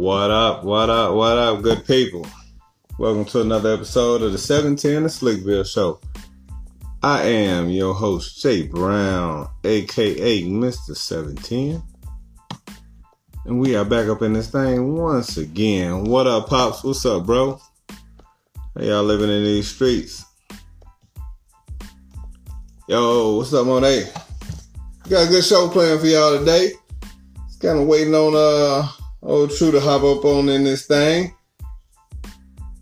What up, what up, what up, good people? Welcome to another episode of the 710 to Slickville Show. I am your host, Jay Brown, aka Mr. 710. And we are back up in this thing once again. What up, Pops? What's up, bro? How y'all living in these streets? Yo, what's up, Monet? Got a good show planned for y'all today. Just kind of waiting on uh old Tru to hop up on in this thing.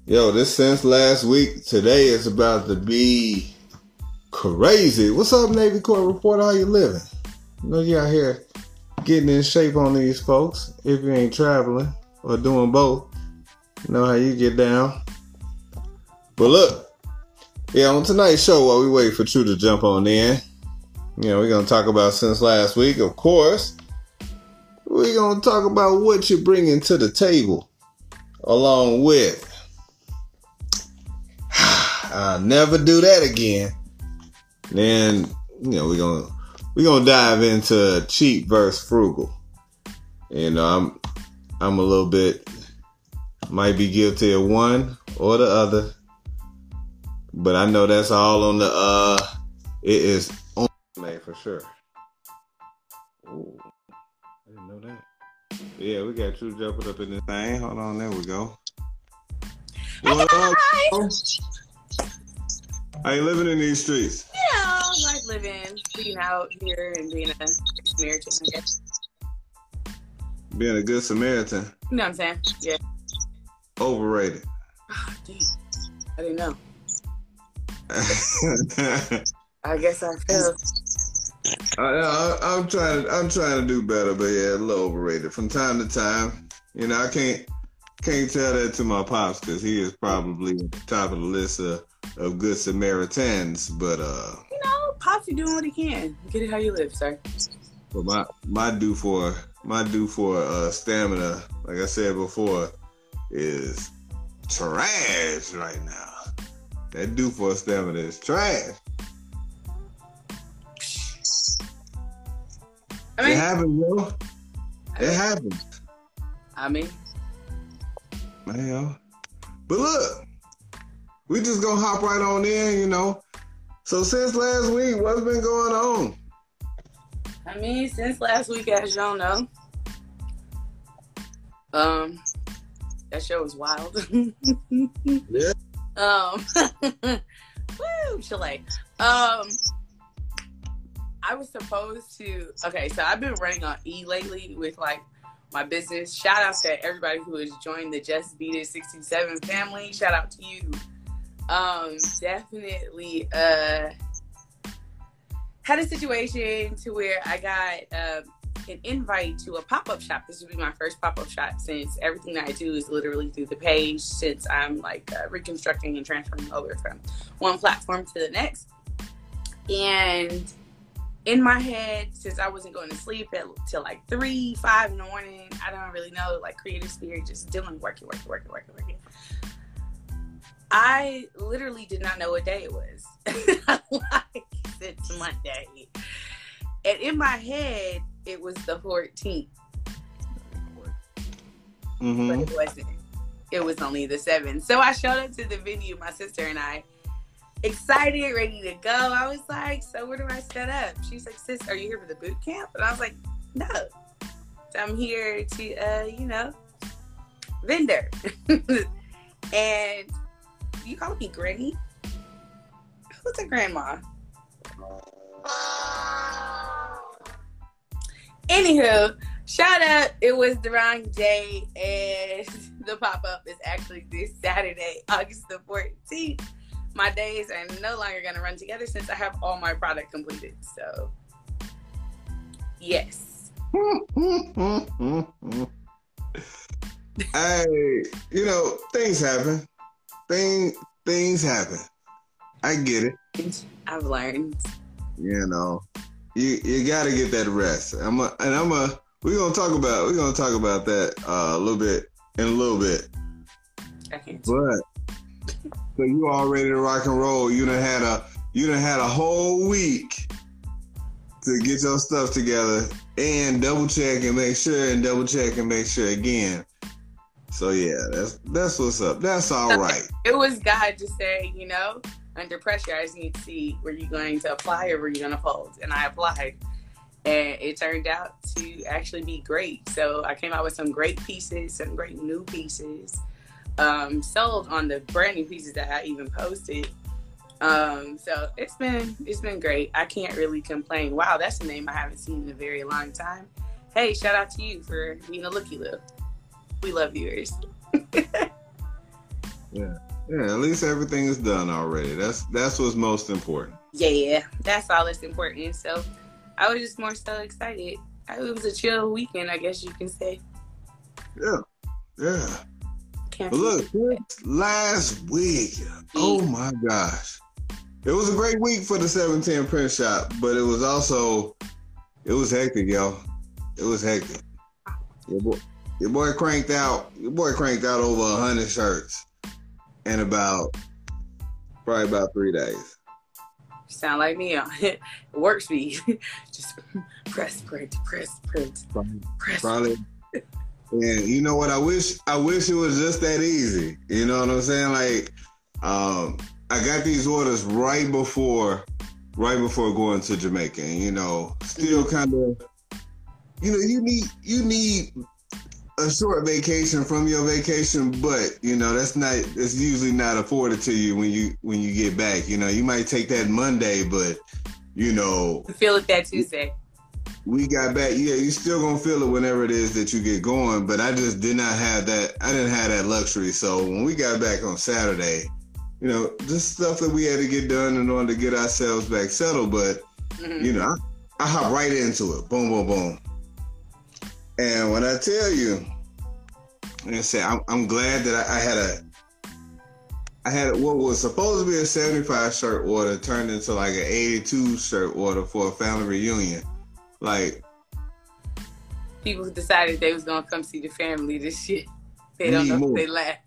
Yo, this since last week, today is about to be crazy. What's up, Navy Corps reporter? How you living? You know you out here getting in shape on these folks. If you ain't traveling or doing both, you know how you get down. But look, yeah, on tonight's show, while we wait for Tru to jump on in, you know, we're gonna talk about since last week, of course. We're gonna talk about what you're bringing to the table, along with. I'll never do that again. Then, you know, we're gonna we're gonna dive into cheap versus frugal. Know, I'm I'm a little bit might be guilty of one or the other. But I know that's all on the uh it is on for sure. Ooh, Yeah, we got you jumping up in this thing. Hold on, there we go. What up? How you living in these streets? Yeah, I like living, being out here and being a Samaritan, I guess. Being a good Samaritan. You know what I'm saying? Yeah. Overrated. Oh, damn. I didn't know. I guess I fell. I, I, am trying to I'm trying to do better, but yeah, a little overrated from time to time. You know, I can't can't tell that to my pops because he is probably top of the list of, of good Samaritans. But uh, You know, Pops, you doing what he can. Get it how you live, sir. but my my due for my due for uh stamina, like I said before, is trash right now. That due for stamina is trash. I it mean, happens, bro. It happens. I mean, Man, but look, we just gonna hop right on in, you know. So since last week, what's been going on? I mean, since last week, as y'all know, um, that show was wild. Yeah. Um, woo, Chile. Um, I was supposed to. Okay, so I've been running on E lately with like my business. Shout out to everybody who has joined the Just Beat It 67 family. Shout out to you. Um, definitely uh had a situation to where I got um an invite to a pop-up shop. This would be my first pop-up shop since everything that I do is literally through the page since I'm like uh, reconstructing and transferring over from one platform to the next. And in my head, since I wasn't going to sleep at, till like three, five in the morning, I don't really know, like creative spirit, just doing working, working, working, working, working. I literally did not know what day it was. like it's Monday. And in my head, it was the 14th, Mm-hmm. but it wasn't. It was only the 7th. So I showed up to the venue, my sister and I, excited, ready to go. I was like, So where do I set up? She's like, Sis, are you here for the boot camp? And I was like, No. So I'm here to, uh, you know, vendor. and you call me Granny? Who's a grandma? Anywho, shout out. It was the wrong day, and the pop up is actually this Saturday, August the 14th. My days are no longer going to run together since I have all my product completed. So, yes. hey, you know, things happen. Thing things happen. I get it. I've learned. You know. You you gotta get that rest. I'm a, and I'm a we're gonna talk about we're gonna talk about that uh, a little bit in a little bit. I can't. But so you all ready to rock and roll. You done had a you done had a whole week to get your stuff together and double check and make sure and double check and make sure again So yeah, that's that's what's up. That's all right. It was God just saying, you know, under pressure, I just need to see were you going to apply or were you going to fold, and I applied, and it turned out to actually be great. So I came out with some great pieces, some great new pieces, um, sold on the brand new pieces that I even posted. Um, so it's been it's been great. I can't really complain. Wow, that's a name I haven't seen in a very long time. Hey, shout out to you for being a looky look. We love viewers. yeah. Yeah, at least everything is done already. That's that's what's most important. Yeah, that's all that's important. So I was just more so excited. It was a chill weekend, I guess you can say. Yeah. Yeah. Look, last week, oh my gosh. It was a great week for the 710 print shop, but it was also it was hectic, y'all. It was hectic. Your boy, your boy cranked out. Your boy cranked out over a hundred shirts in about probably about three days. Sound like me on work speed. Just press, print, press, print, press. Probably. And you know what? I wish I wish it was just that easy. You know what I'm saying? Like, um, I got these orders right before, right before going to Jamaica. And, you know, still mm-hmm. kind of you know, you need you need a short vacation from your vacation, but you know that's not it's usually not afforded to you when you when you get back. You know, you might take that Monday, but you know, feel it that Tuesday. We got back, yeah. You still gonna feel it whenever it is that you get going, but I just did not have that. I didn't have that luxury. So when we got back on Saturday, you know, just stuff that we had to get done in order to get ourselves back settled. But mm-hmm. you know, I, I hop right into it. Boom, boom, boom. And when I tell you, like I said, I'm, I'm glad that I, I, had a, I had what was supposed to be a 75 shirt order turned into like an 82 shirt order for a family reunion. Like, people decided they was gonna come see the family this year. They don't know more. if they last.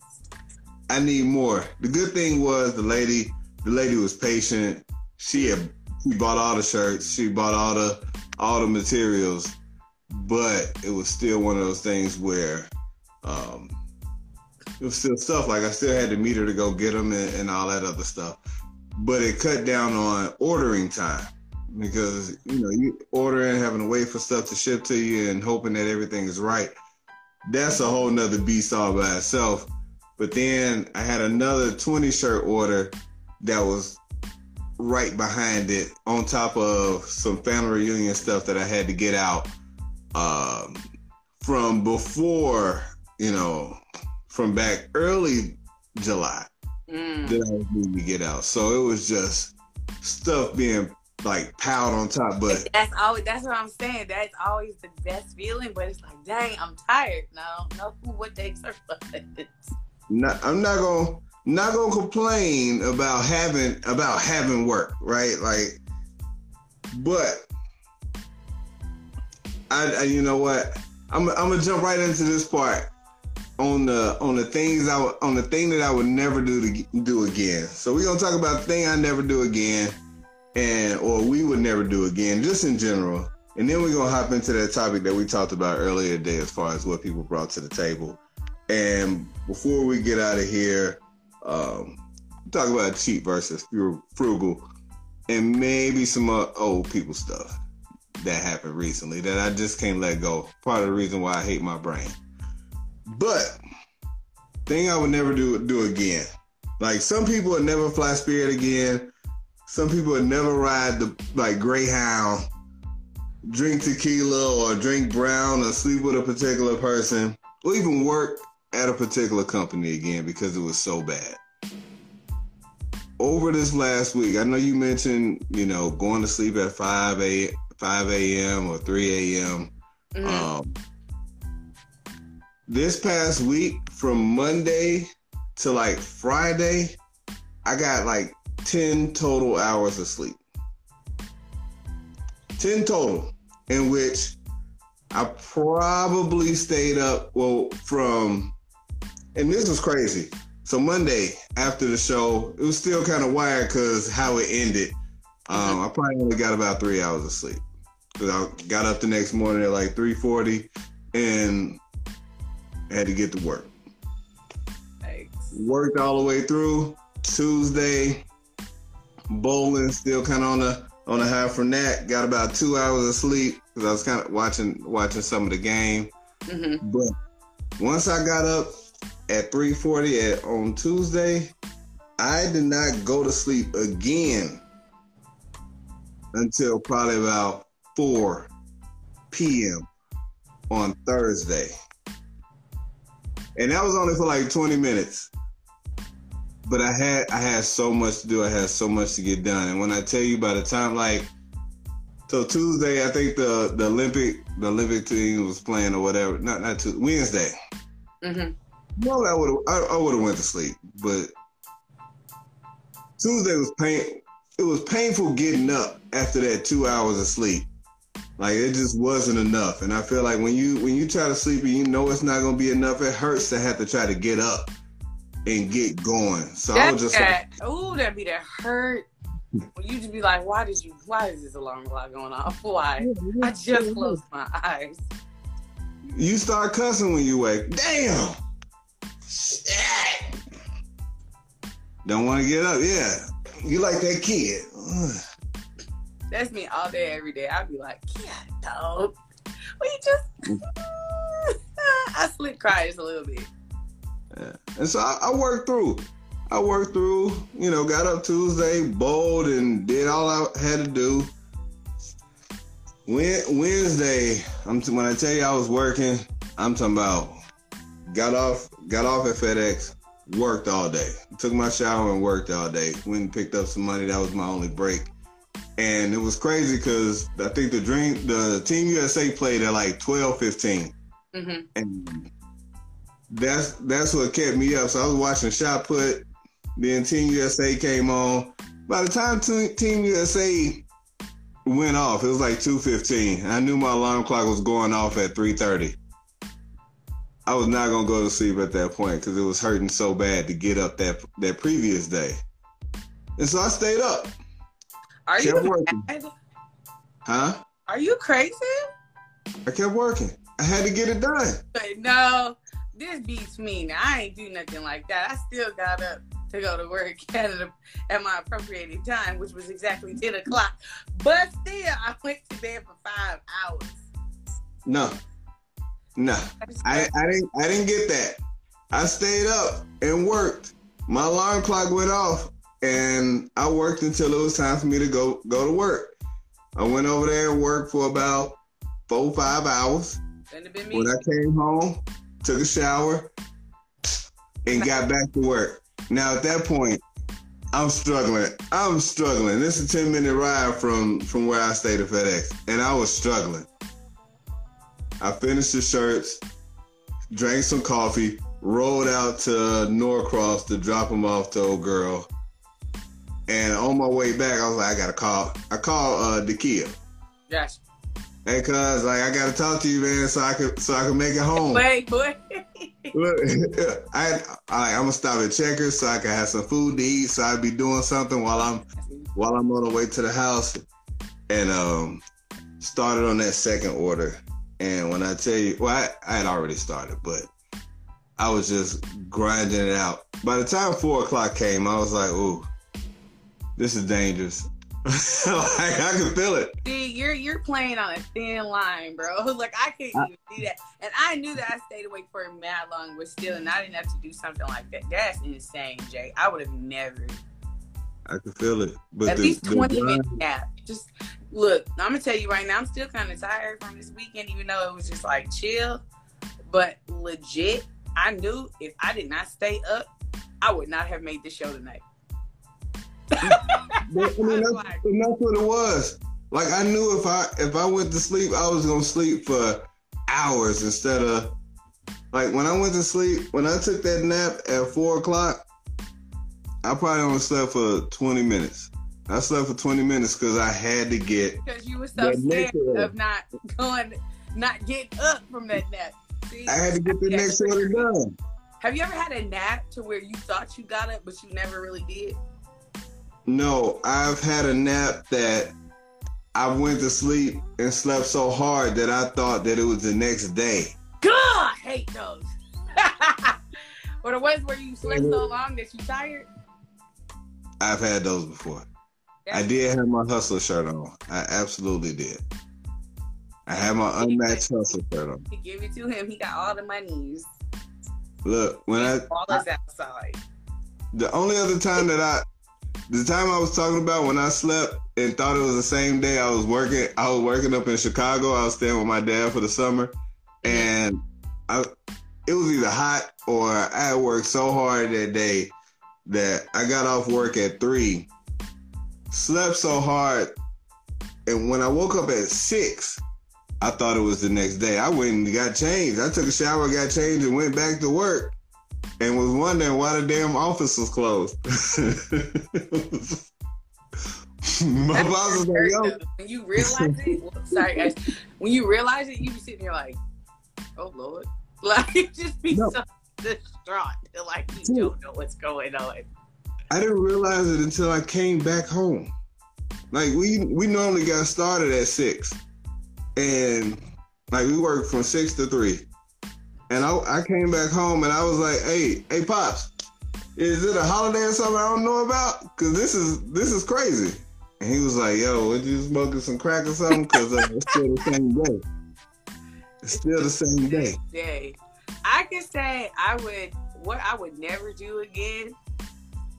I need more. The good thing was the lady, the lady was patient. She had, she bought all the shirts. She bought all the, all the materials but it was still one of those things where um, it was still stuff like I still had to meet her to go get them and, and all that other stuff. But it cut down on ordering time because you know you ordering, having to wait for stuff to ship to you, and hoping that everything is right. That's a whole nother beast all by itself. But then I had another 20 shirt order that was right behind it, on top of some family reunion stuff that I had to get out um, from before, you know, from back early July mm. that I was to get out. So it was just stuff being like piled on top. But that's always that's what I'm saying. That's always the best feeling. But it's like, dang, I'm tired. No, no who what day surplus. Not, I'm not gonna not gonna complain about having about having work, right? Like, but I, I, you know what? I'm, I'm gonna jump right into this part on the on the things I on the thing that I would never do to do again. So we're gonna talk about the thing I never do again, and or we would never do again, just in general. And then we're gonna hop into that topic that we talked about earlier today, as far as what people brought to the table. And before we get out of here, um, talk about cheap versus frugal, and maybe some uh, old people stuff that happened recently that I just can't let go. Part of the reason why I hate my brain. But thing I would never do do again. Like some people would never fly Spirit again. Some people would never ride the like Greyhound, drink tequila or drink brown or sleep with a particular person, or even work at a particular company again because it was so bad. Over this last week, I know you mentioned, you know, going to sleep at 5 a 5 a.m. or 3 a.m. Mm-hmm. Um, this past week, from Monday to like Friday, I got like 10 total hours of sleep. 10 total, in which I probably stayed up, well, from, and this was crazy. So Monday after the show, it was still kind of wired because how it ended. Um. I probably only got about three hours of sleep. Cause I got up the next morning at like 3:40 and had to get to work. worked all the way through. Tuesday, bowling, still kind of on the on the high from that. Got about two hours of sleep because I was kind of watching watching some of the game. Mm-hmm. But once I got up at 3:40 at on Tuesday, I did not go to sleep again until probably about 4 p.m. on Thursday. And that was only for like 20 minutes. But I had I had so much to do. I had so much to get done. And when I tell you by the time like so Tuesday, I think the the Olympic the Olympic team was playing or whatever. Not not Tuesday, Wednesday. Mm-hmm. No, I would I, I would have went to sleep, but Tuesday was pain. It was painful getting up after that two hours of sleep. Like it just wasn't enough, and I feel like when you when you try to sleep and you know it's not gonna be enough, it hurts to have to try to get up and get going. So I was just like, ooh, that'd be that hurt. When you just be like, why did you? Why is this alarm clock going off? Why? I just closed my eyes. you start cussing when you wake. Damn. Shit. Don't want to get up. Yeah, you like that kid. Ugh. That's me all day, every day. I'd be like, yeah, dog. Well, you just. Mm. I slip cry just a little bit. And so I, I worked through. I worked through, you know, got up Tuesday, bowled, and did all I had to do. Wednesday, I'm t- when I tell you I was working, I'm talking about got off, got off at FedEx, worked all day, took my shower and worked all day. Went and picked up some money. That was my only break, and it was crazy because I think the dream, the Team USA played at like 12, 15 Mm-hmm. and that's that's what kept me up. So I was watching shot put. Then Team USA came on. By the time Te- Team USA went off, it was like two fifteen. I knew my alarm clock was going off at three thirty. I was not gonna go to sleep at that point because it was hurting so bad to get up that that previous day, and so I stayed up. Are Kept you working. mad? Huh? Are you crazy? I kept working. I had to get it done. No, this beats me. Now, I ain't do nothing like that. I still got up to go to work at, a, at my appropriated time, which was exactly 10 o'clock. But still, I went to bed for five hours. No, no. I, I didn't I didn't get that. I stayed up and worked. My alarm clock went off and I worked until it was time for me to go go to work. I went over there and worked for about four, five hours. When I came home, took a shower, and got back to work. Now at that point, I'm struggling. I'm struggling. This is a 10 minute ride from from where I stayed at FedEx, and I was struggling. I finished the shirts, drank some coffee, rolled out to Norcross to drop them off to old girl. And on my way back, I was like, I gotta call. I called uh, Dakia. Gosh. Hey, cuz, like, I gotta talk to you, man, so I could so I can make it home. Wait, boy. Look, I, I I'm gonna stop at Checkers so I can have some food to eat. So I'd be doing something while I'm while I'm on the way to the house, and um, started on that second order. And when I tell you, well, I, I had already started, but I was just grinding it out. By the time four o'clock came, I was like, "Ooh, this is dangerous." like, I can feel it. See, you're you're playing on a thin line, bro. Like I couldn't even do that, and I knew that I stayed awake for a mad long, but still, and I didn't have to do something like that. That's insane, Jay. I would have never. I can feel it. But At the- least twenty grind- minutes nap. Just look. I'm gonna tell you right now. I'm still kind of tired from this weekend, even though it was just like chill. But legit, I knew if I did not stay up, I would not have made the show tonight. But, I mean, that's, and that's what it was. Like I knew if I if I went to sleep, I was gonna sleep for hours instead of like when I went to sleep. When I took that nap at four o'clock, I probably only slept for twenty minutes. I slept for twenty minutes because I had to get. Because you were so scared of not going, not getting up from that nap. See? I had to get the next order done. Have you ever had a nap to where you thought you got up, but you never really did? No, I've had a nap that I went to sleep and slept so hard that I thought that it was the next day. God, I hate those. or the ones where you slept so long that you tired. I've had those before. I did have my hustler shirt on. I absolutely did. I had my unmatched hustler shirt on. He give it to him. He got all the monies. Look, when I all is outside. The only other time that I, the time I was talking about when I slept and thought it was the same day I was working. I was working up in Chicago. I was staying with my dad for the summer, and I, it was either hot or I had worked so hard that day that I got off work at three, slept so hard, and when I woke up at six, I thought it was the next day. I went and got changed. I took a shower, got changed, and went back to work, and was wondering why the damn office was closed. My boss was like, "Yo." When you realize it, well, sorry guys, when you realize it, you be sitting there like, "Oh Lord," like just be no. so distraught, like you don't know what's going on. I didn't realize it until I came back home. Like we we normally got started at six, and like we worked from six to three. And I, I came back home and I was like, "Hey, hey, pops, is it a holiday or something I don't know about? Cause this is this is crazy." And he was like, "Yo, would you smoking some crack or something? Cause uh, it's still the same day. It's still the same day." Day. I can say I would what I would never do again,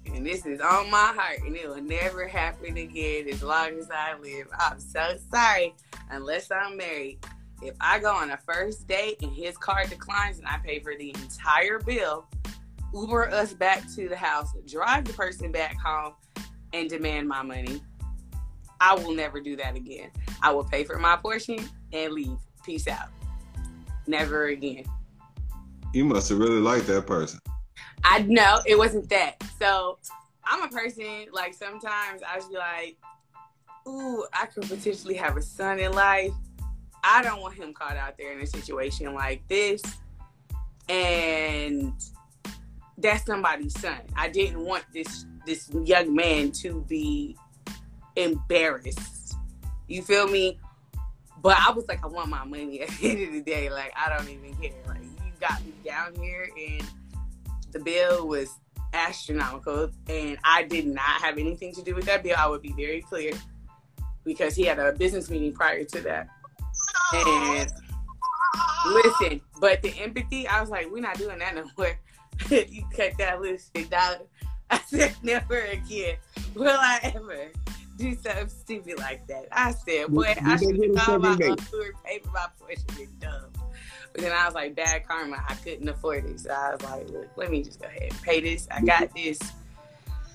and this is on my heart, and it will never happen again as long as I live. I'm so sorry, unless I'm married. If I go on a first date and his card declines and I pay for the entire bill, Uber us back to the house, drive the person back home, and demand my money. I will never do that again. I will pay for my portion and leave. Peace out. Never again. You must have really liked that person. I know it wasn't that. So I'm a person like sometimes I just be like, ooh, I could potentially have a son in life. I don't want him caught out there in a situation like this. And that's somebody's son. I didn't want this this young man to be embarrassed. You feel me? But I was like, I want my money at the end of the day. Like, I don't even care. Like, you got me down here and the bill was astronomical and I did not have anything to do with that bill. I would be very clear because he had a business meeting prior to that. And listen, but the empathy, I was like, we're not doing that no more. you cut that little shit down. I said, never again will I ever do something stupid like that. I said, boy, I should have about my food, paper my portion and dumb. But then I was like, bad karma, I couldn't afford it. So I was like, look, let me just go ahead and pay this. I got this.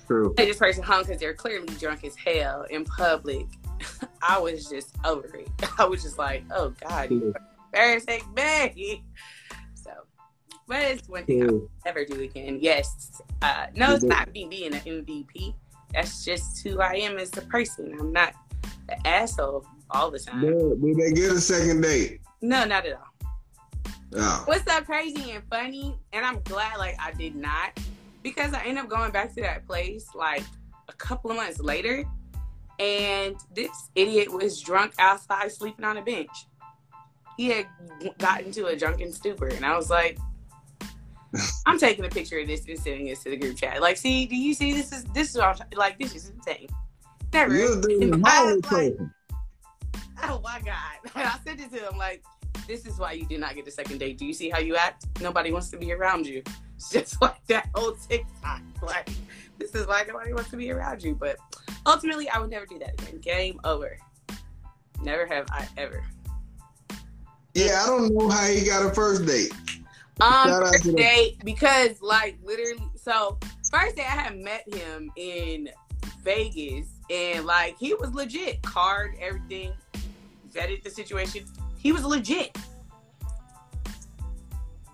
True. Pay this person home because they're clearly drunk as hell in public. I was just over it. I was just like, oh God, you embarrassing me. So, but it's one thing I'll never do again. Yes. Uh, no, it's not me being an MVP. That's just who I am as a person. I'm not the asshole all the time. Did, did they get a second date? No, not at all. Oh. What's so crazy and funny, and I'm glad like I did not, because I ended up going back to that place like a couple of months later, and this idiot was drunk outside sleeping on a bench. He had gotten to a drunken stupor, and I was like, I'm taking a picture of this and sending this to the group chat. Like, see, do you see this is this is like this is insane. Never. Like, oh my god! And I said it to him like this is why you did not get the second date. Do you see how you act? Nobody wants to be around you. Just like that whole TikTok. Like, this is why nobody wants to be around you. But ultimately, I would never do that again. Game over. Never have I ever. Yeah, I don't know how he got a first date. Um, first date because like literally, so first day I had met him in Vegas and like he was legit, card everything, vetted the situation he was legit.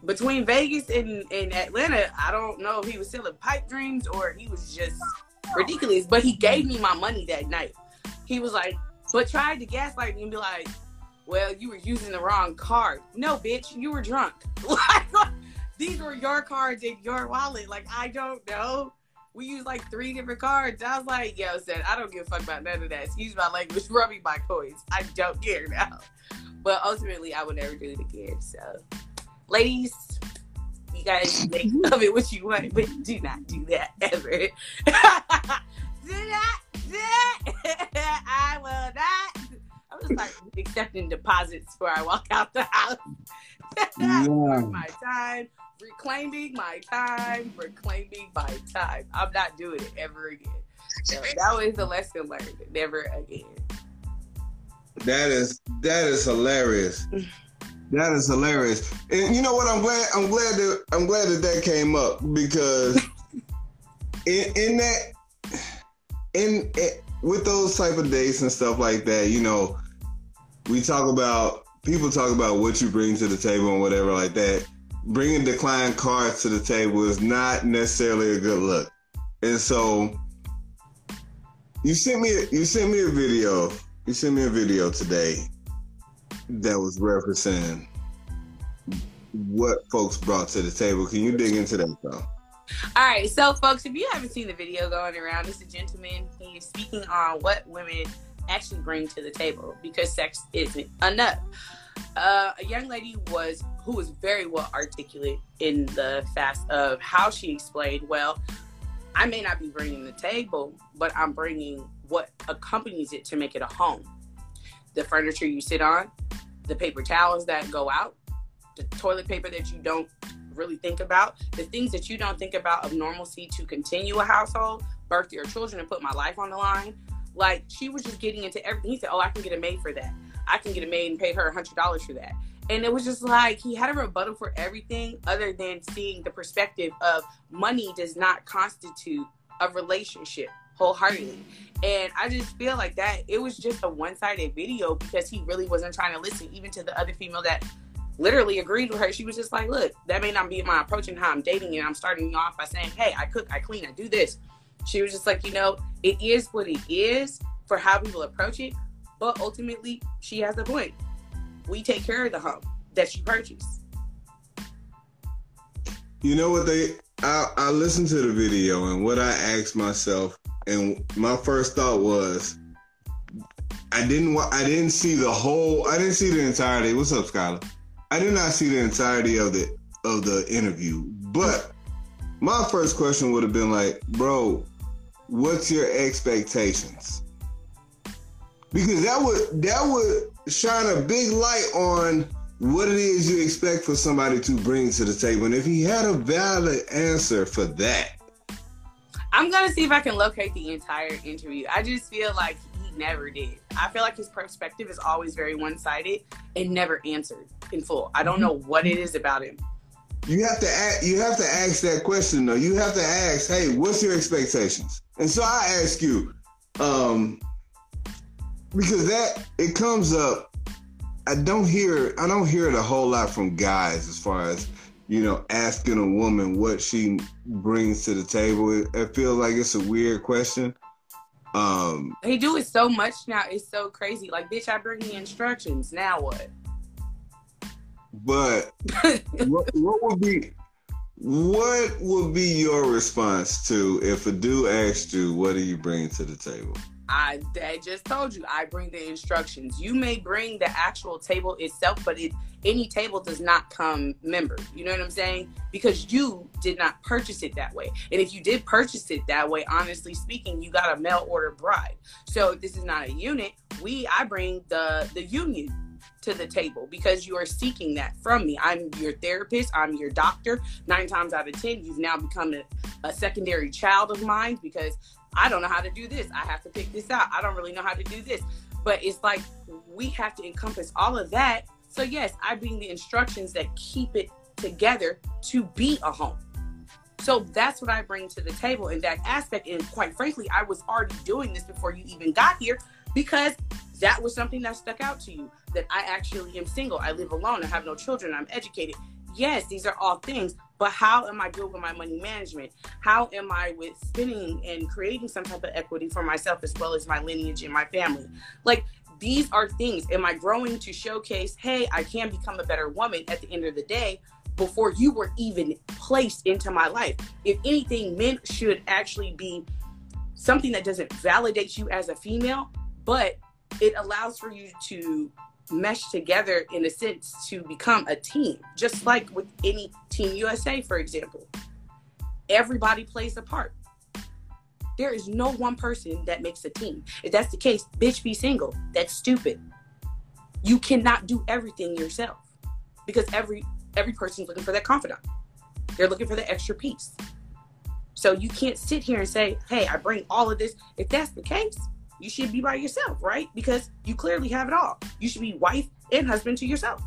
Between Vegas and, and Atlanta, I don't know if he was selling pipe dreams or he was just ridiculous. But he gave me my money that night. He was like, but tried to gaslight me and be like, well, you were using the wrong card. No, bitch, you were drunk. these were your cards in your wallet. Like, I don't know. We used like three different cards. I was like, yo, said, I don't give a fuck about none of that. Excuse my language, rubbing my coins. I don't care now. But ultimately, I would never do it again. So, ladies, You guys make mm-hmm. of it what you want, but do not do that ever. do not do that. I will not. I'm just like accepting deposits before I walk out the house. Yeah. my time, reclaiming my time, reclaiming my time. I'm not doing it ever again. So that was the lesson learned. Never again. That is that is hilarious. That is hilarious. And you know what? I'm glad. I'm glad that I'm glad that that came up because in in that in, in with those type of dates and stuff like that, you know, we talk about people talk about what you bring to the table and whatever like that. Bringing declined cards to the table is not necessarily a good look. And so you sent me you sent me a video. You sent me a video today that was referencing what folks brought to the table. Can you dig into that though? All right, so folks, if you haven't seen the video going around, it's a gentleman. He is speaking on what women actually bring to the table because sex isn't enough. Uh, a young lady was who was very well articulate in the fast of how she explained. Well, I may not be bringing the table, but I'm bringing what accompanies it to make it a home. The furniture you sit on, the paper towels that go out, the toilet paper that you don't really think about, the things that you don't think about of normalcy to continue a household, birth your children, and put my life on the line. Like she was just getting into everything. He said, "Oh, I can get a maid for that. I can get a maid and pay her a hundred dollars for that." And it was just like he had a rebuttal for everything other than seeing the perspective of money does not constitute a relationship wholeheartedly. And I just feel like that it was just a one sided video because he really wasn't trying to listen, even to the other female that literally agreed with her. She was just like, Look, that may not be my approach and how I'm dating, and I'm starting you off by saying, Hey, I cook, I clean, I do this. She was just like, You know, it is what it is for how people approach it. But ultimately, she has a point. We take care of the home that you purchase. You know what they? I, I listened to the video and what I asked myself, and my first thought was, I didn't. wa- I didn't see the whole. I didn't see the entirety. What's up, Skylar? I did not see the entirety of the of the interview, but my first question would have been like, bro, what's your expectations? Because that would that would shine a big light on what it is you expect for somebody to bring to the table. And if he had a valid answer for that, I'm gonna see if I can locate the entire interview. I just feel like he never did. I feel like his perspective is always very one sided and never answered in full. I don't know what it is about him. you have to ask, you have to ask that question though. You have to ask, hey, what's your expectations? And so I ask you, um, because that it comes up. I don't hear I don't hear it a whole lot from guys as far as you know asking a woman what she brings to the table. It, it feels like it's a weird question. Um, He do it so much now. It's so crazy. Like, bitch, I bring the instructions. Now what? but what, what would be what would be your response to if a dude asked you what do you bring to the table? I, I just told you I bring the instructions. You may bring the actual table itself, but it any table does not come membered. You know what I'm saying? Because you did not purchase it that way. And if you did purchase it that way, honestly speaking, you got a mail order bride. So this is not a unit, we I bring the the union to the table because you are seeking that from me. I'm your therapist, I'm your doctor. Nine times out of ten, you've now become a, a secondary child of mine because I don't know how to do this. I have to pick this out. I don't really know how to do this. But it's like we have to encompass all of that. So yes, I bring the instructions that keep it together to be a home. So that's what I bring to the table in that aspect. And quite frankly, I was already doing this before you even got here because that was something that stuck out to you that I actually am single. I live alone. I have no children. I'm educated. Yes, these are all things, but how am I good with my money management? How am I with spending and creating some type of equity for myself as well as my lineage and my family? Like, these are things. Am I growing to showcase, hey, I can become a better woman at the end of the day before you were even placed into my life? If anything, men should actually be something that doesn't validate you as a female, but it allows for you to mesh together in a sense to become a team, just like with any Team USA, for example. Everybody plays a part. There is no one person that makes a team. If that's the case, bitch, be single. That's stupid. You cannot do everything yourself because every every person's looking for that confidant. They're looking for the extra piece. So you can't sit here and say, "Hey, I bring all of this." If that's the case, you should be by yourself, right? Because you clearly have it all. You should be wife and husband to yourself.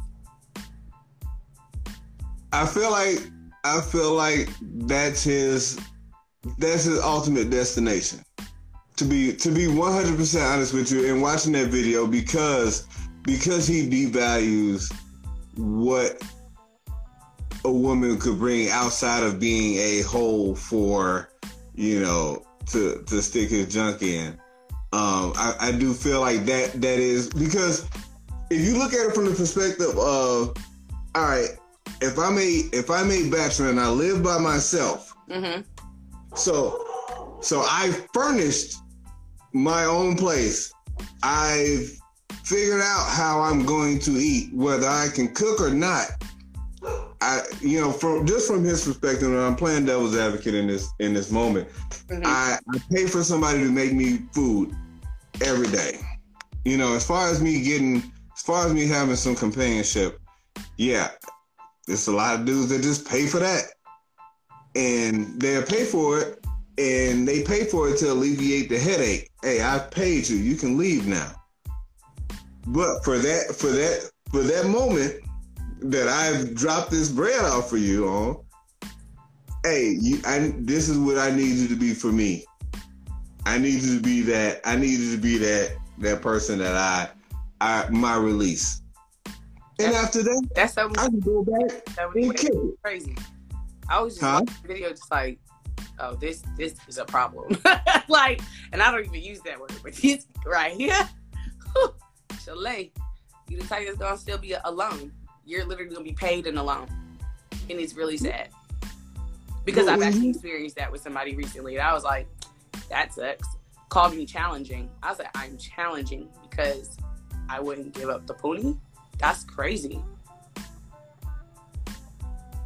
I feel like I feel like that's his that's his ultimate destination. To be to be 100% honest with you in watching that video because because he devalues what a woman could bring outside of being a hole for, you know, to to stick his junk in. Um, I, I do feel like that that is because if you look at it from the perspective of, all right, if I'm a if I'm a bachelor and I live by myself, Mm-hmm. So so I furnished my own place. I've figured out how I'm going to eat, whether I can cook or not. I, you know, from just from his perspective, and I'm playing devil's advocate in this in this moment. Mhm. I, I pay for somebody to make me food every day. You know, as far as me getting, as far as me having some companionship, yeah, there's a lot of dudes that just pay for that, and they'll pay for it, and they pay for it to alleviate the headache. Hey, I paid you. You can leave now. But for that, for that, for that moment that I've dropped this bread off for you on, hey, you, I, this is what I need you to be for me. I need you to be that. I need you to be that that person that I, I my release. And after that, That's so I can go back that and kick it. crazy. I was just Huh? watching the video, just like, oh, this this is a problem. like, and I don't even use that word, but this right here, Chalet, you the type that's gonna still be alone. You're literally gonna be paid and alone, and it's really sad because Well, I've actually you- experienced that with somebody recently, and I was like, that sucks. Called me challenging. I was like, I'm challenging because I wouldn't give up the pony. That's crazy.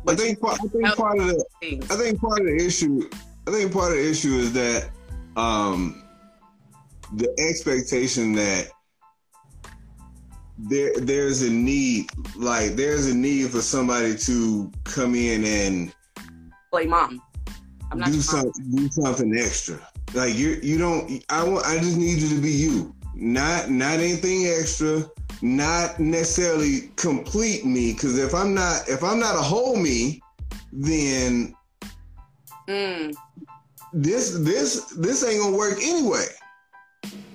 I think part, I think part of the. I think part of the issue I think part of the issue is that um the expectation that there there's a need like there's a need for somebody to come in and play mom. I'm not do something do something extra. Like you you don't I want I just need you to be you. Not not anything extra, not necessarily complete me cuz if I'm not if I'm not a whole me, then Mm, this this this ain't gonna work anyway.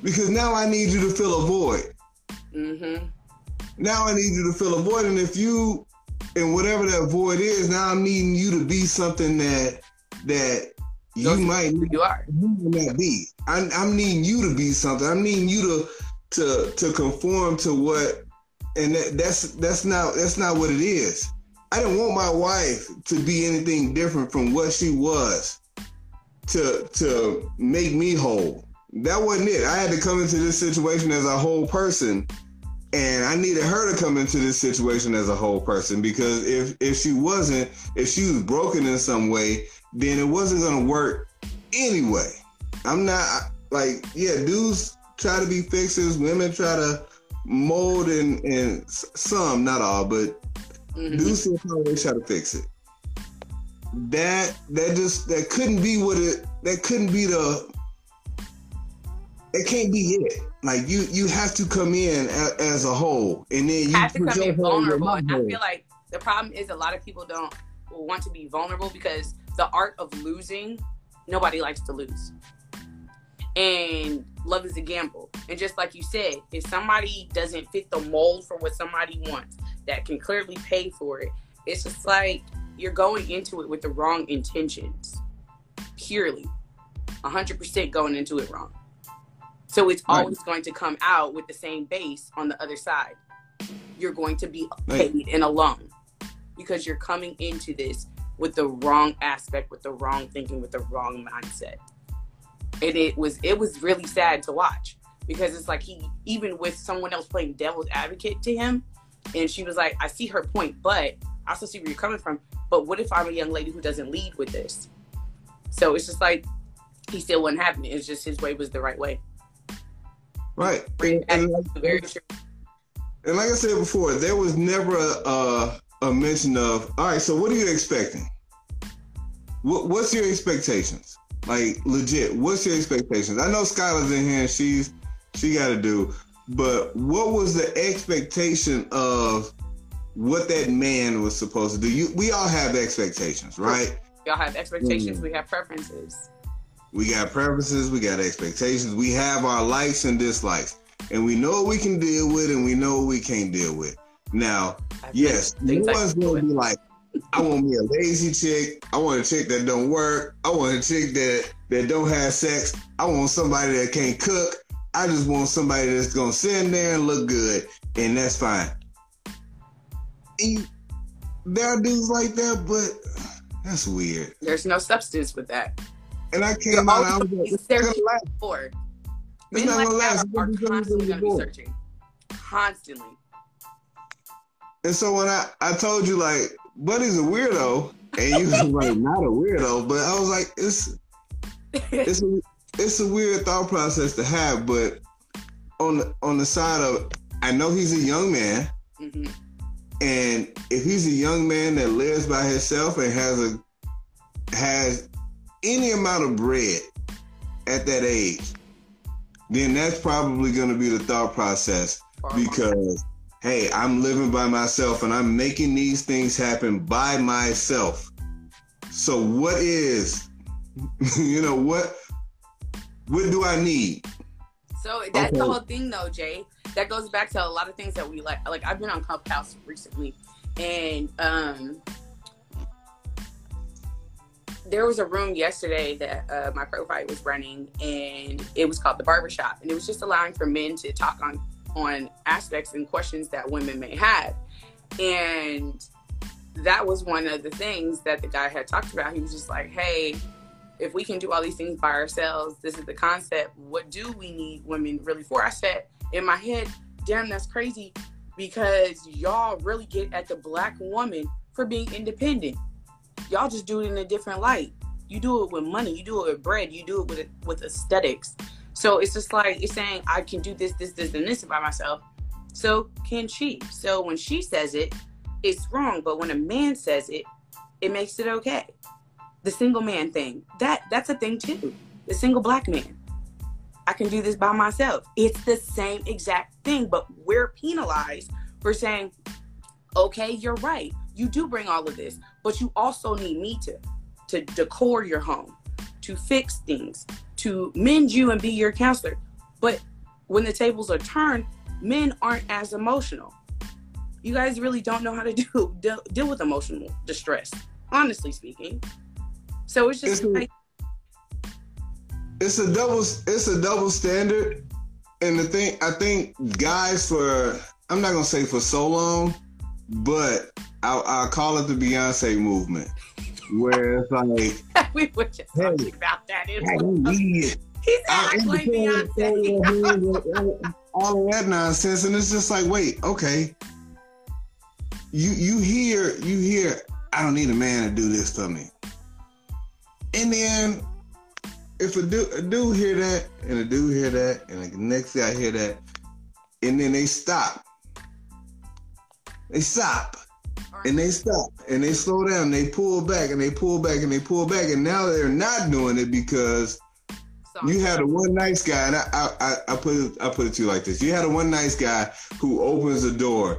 Because now I need you to fill a void. mm-hmm. Now I need you to fill a void, and if you and whatever that void is, now I'm needing you to be something that that you might You are. you not be. I'm, I'm needing you to be something. I'm needing you to to to conform to what, and that, that's that's not that's not what it is. I didn't want my wife to be anything different from what she was to to make me whole. That wasn't it. I had to come into this situation as a whole person, and I needed her to come into this situation as a whole person because if if she wasn't, if she was broken in some way, then it wasn't gonna work anyway. I'm not like yeah, dudes try to be fixers, women try to mold and and some, not all, but Mhm. dudes still always try to fix it. That that just that couldn't be what it that couldn't be the it can't be it. Like you you have to come in as, as a whole, and then you have to come in vulnerable. And I feel like the problem is a lot of people don't want to be vulnerable because the art of losing, nobody likes to lose. And love is a gamble. And just like you said, if somebody doesn't fit the mold for what somebody wants that can clearly pay for it, it's just like you're going into it with the wrong intentions. Purely. 100% going into it wrong. So it's Right. always going to come out with the same base on the other side. You're going to be Right. paid and alone because you're coming into this with the wrong aspect, with the wrong thinking, with the wrong mindset. And it was it was really sad to watch because it's like he even with someone else playing devil's advocate to him, and she was like, I see her point, but I also see where you're coming from. But what if I'm a young lady who doesn't lead with this? So it's just like he still wasn't it. It's just his way was the right way. Right. And, and, like, very true. and like I said before, there was never a, a mention of, all right, so what are you expecting? What, what's your expectations? Like legit, what's your expectations? I know Skylar's in here and she's she got to do, but what was the expectation of what that man was supposed to do? You, we all have expectations, right? We all have expectations. Mm. We have preferences. We got preferences. We got expectations. We have our likes and dislikes, and we know what we can deal with, and we know what we can't deal with. Now, yes, no one's going to be like, I want me a lazy chick. I want a chick that don't work. I want a chick that that don't have sex. I want somebody that can't cook. I just want somebody that's gonna sit in there and look good, and that's fine. And there are dudes like that, but that's weird. There's no substance with that. And I came out. I was like, it's gonna last. For. Men like that are, are constantly gonna be searching. Constantly. And so when I, I told you like Buddy's a weirdo, and you was like not a weirdo, but I was like, it's it's a, it's a weird thought process to have, but on the on the side of I know he's a young man, mm-hmm. and if he's a young man that lives by himself and has a has any amount of bread at that age, then that's probably going to be the thought process because hey, I'm living by myself and I'm making these things happen by myself. So what is, you know, what, what do I need? So that's okay. the whole thing though, Jay. That goes back to a lot of things that we like. Like I've been on Clubhouse recently and, um, there was a room yesterday that uh, my profile was running and it was called the barbershop and it was just allowing for men to talk on on aspects and questions that women may have. And that was one of the things that the guy had talked about. He was just like, hey, if we can do all these things by ourselves, this is the concept. What do we need women really for? I said in my head, damn, that's crazy because y'all really get at the black woman for being independent. Y'all just do it in a different light. You do it with money, you do it with bread, you do it with with aesthetics. So it's just like it's saying I can do this, this, this, and this by myself. So can she? So when she says it, it's wrong. But when a man says it, it makes it okay. The single man thing. That that's a thing too. The single black man. I can do this by myself. It's the same exact thing, but we're penalized for saying, okay, you're right. You do bring all of this, but you also need me to to decor your home, to fix things, to mend you and be your counselor. But when the tables are turned, men aren't as emotional. You guys really don't know how to do deal, deal with emotional distress, honestly speaking. So it's just it's like a, it's a double it's a double standard. And the thing I think guys for I'm not gonna say for so long, but I'll, I'll call it the Beyonce movement where it's like we were just hey, talking about that. He's acting like Beyonce. all of that nonsense, and it's just like, wait, okay. You you hear you hear I don't need a man to do this for me, and then if a dude, a dude hear that and a dude hear that and the next guy hear that, and then they stop. They stop and they stop and they slow down, they pull back and they pull back and they pull back, and now they're not doing it because Sorry. you had a one nice guy, and I, I, I put it, I put it to you like this: you had a one nice guy who opens the door,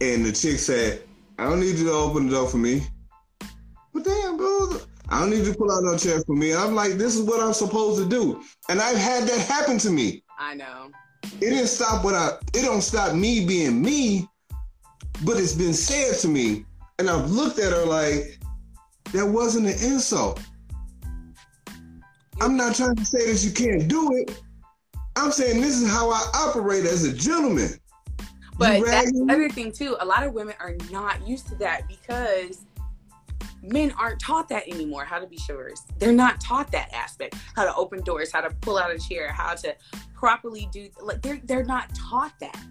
and the chick said, "I don't need you to open the door for me." But damn, bro, I don't need you to pull out no chair for me. I'm like, this is what I'm supposed to do, and I've had that happen to me. I know. It didn't stop what I. It don't stop me being me but it's been said to me, and I've looked at her like, that wasn't an insult. I'm not trying to say that you can't do it. I'm saying this is how I operate as a gentleman. But that's the other thing too. A lot of women are not used to that because men aren't taught that anymore how to be chivalrous they're not taught that aspect how to open doors how to pull out a chair how to properly do like they're they're not taught that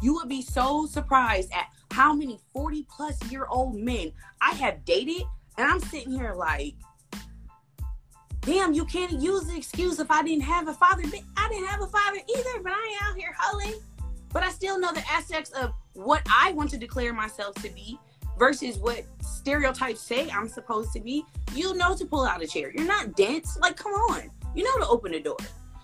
you would be so surprised at how many 40 plus year old men i have dated and i'm sitting here like damn you can't use the excuse if i didn't have a father i didn't have a father either but i ain't out here hoeing but i still know the aspects of what i want to declare myself to be versus what stereotypes say I'm supposed to be, you know to pull out a chair. You're not dense. Like, come on. You know to open a door.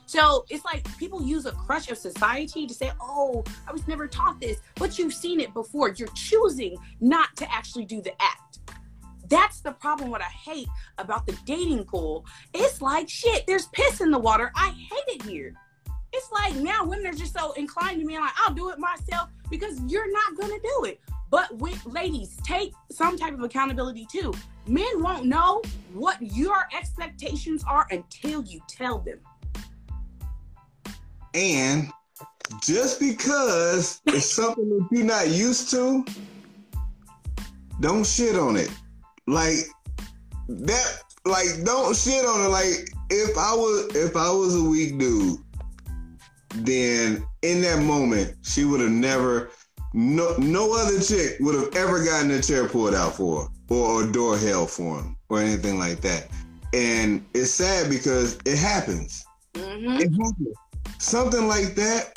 So it's like people use a crush of society to say, oh, I was never taught this, but you've seen it before. You're choosing not to actually do the act. That's the problem. What I hate about the dating pool. It's like shit, there's piss in the water. I hate it here. It's like now women are just so inclined to me, like, I'll do it myself because you're not gonna do it. But with ladies, take some type of accountability too. Men won't know what your expectations are until you tell them. And just because it's something that you're not used to, don't shit on it. Like that like don't shit on it. Like if I was if I was a weak dude, then in that moment she would have never no, no other chick would have ever gotten a chair pulled out for her or a door held for him or anything like that. And it's sad because it happens. Mm-hmm. It happens. Something like that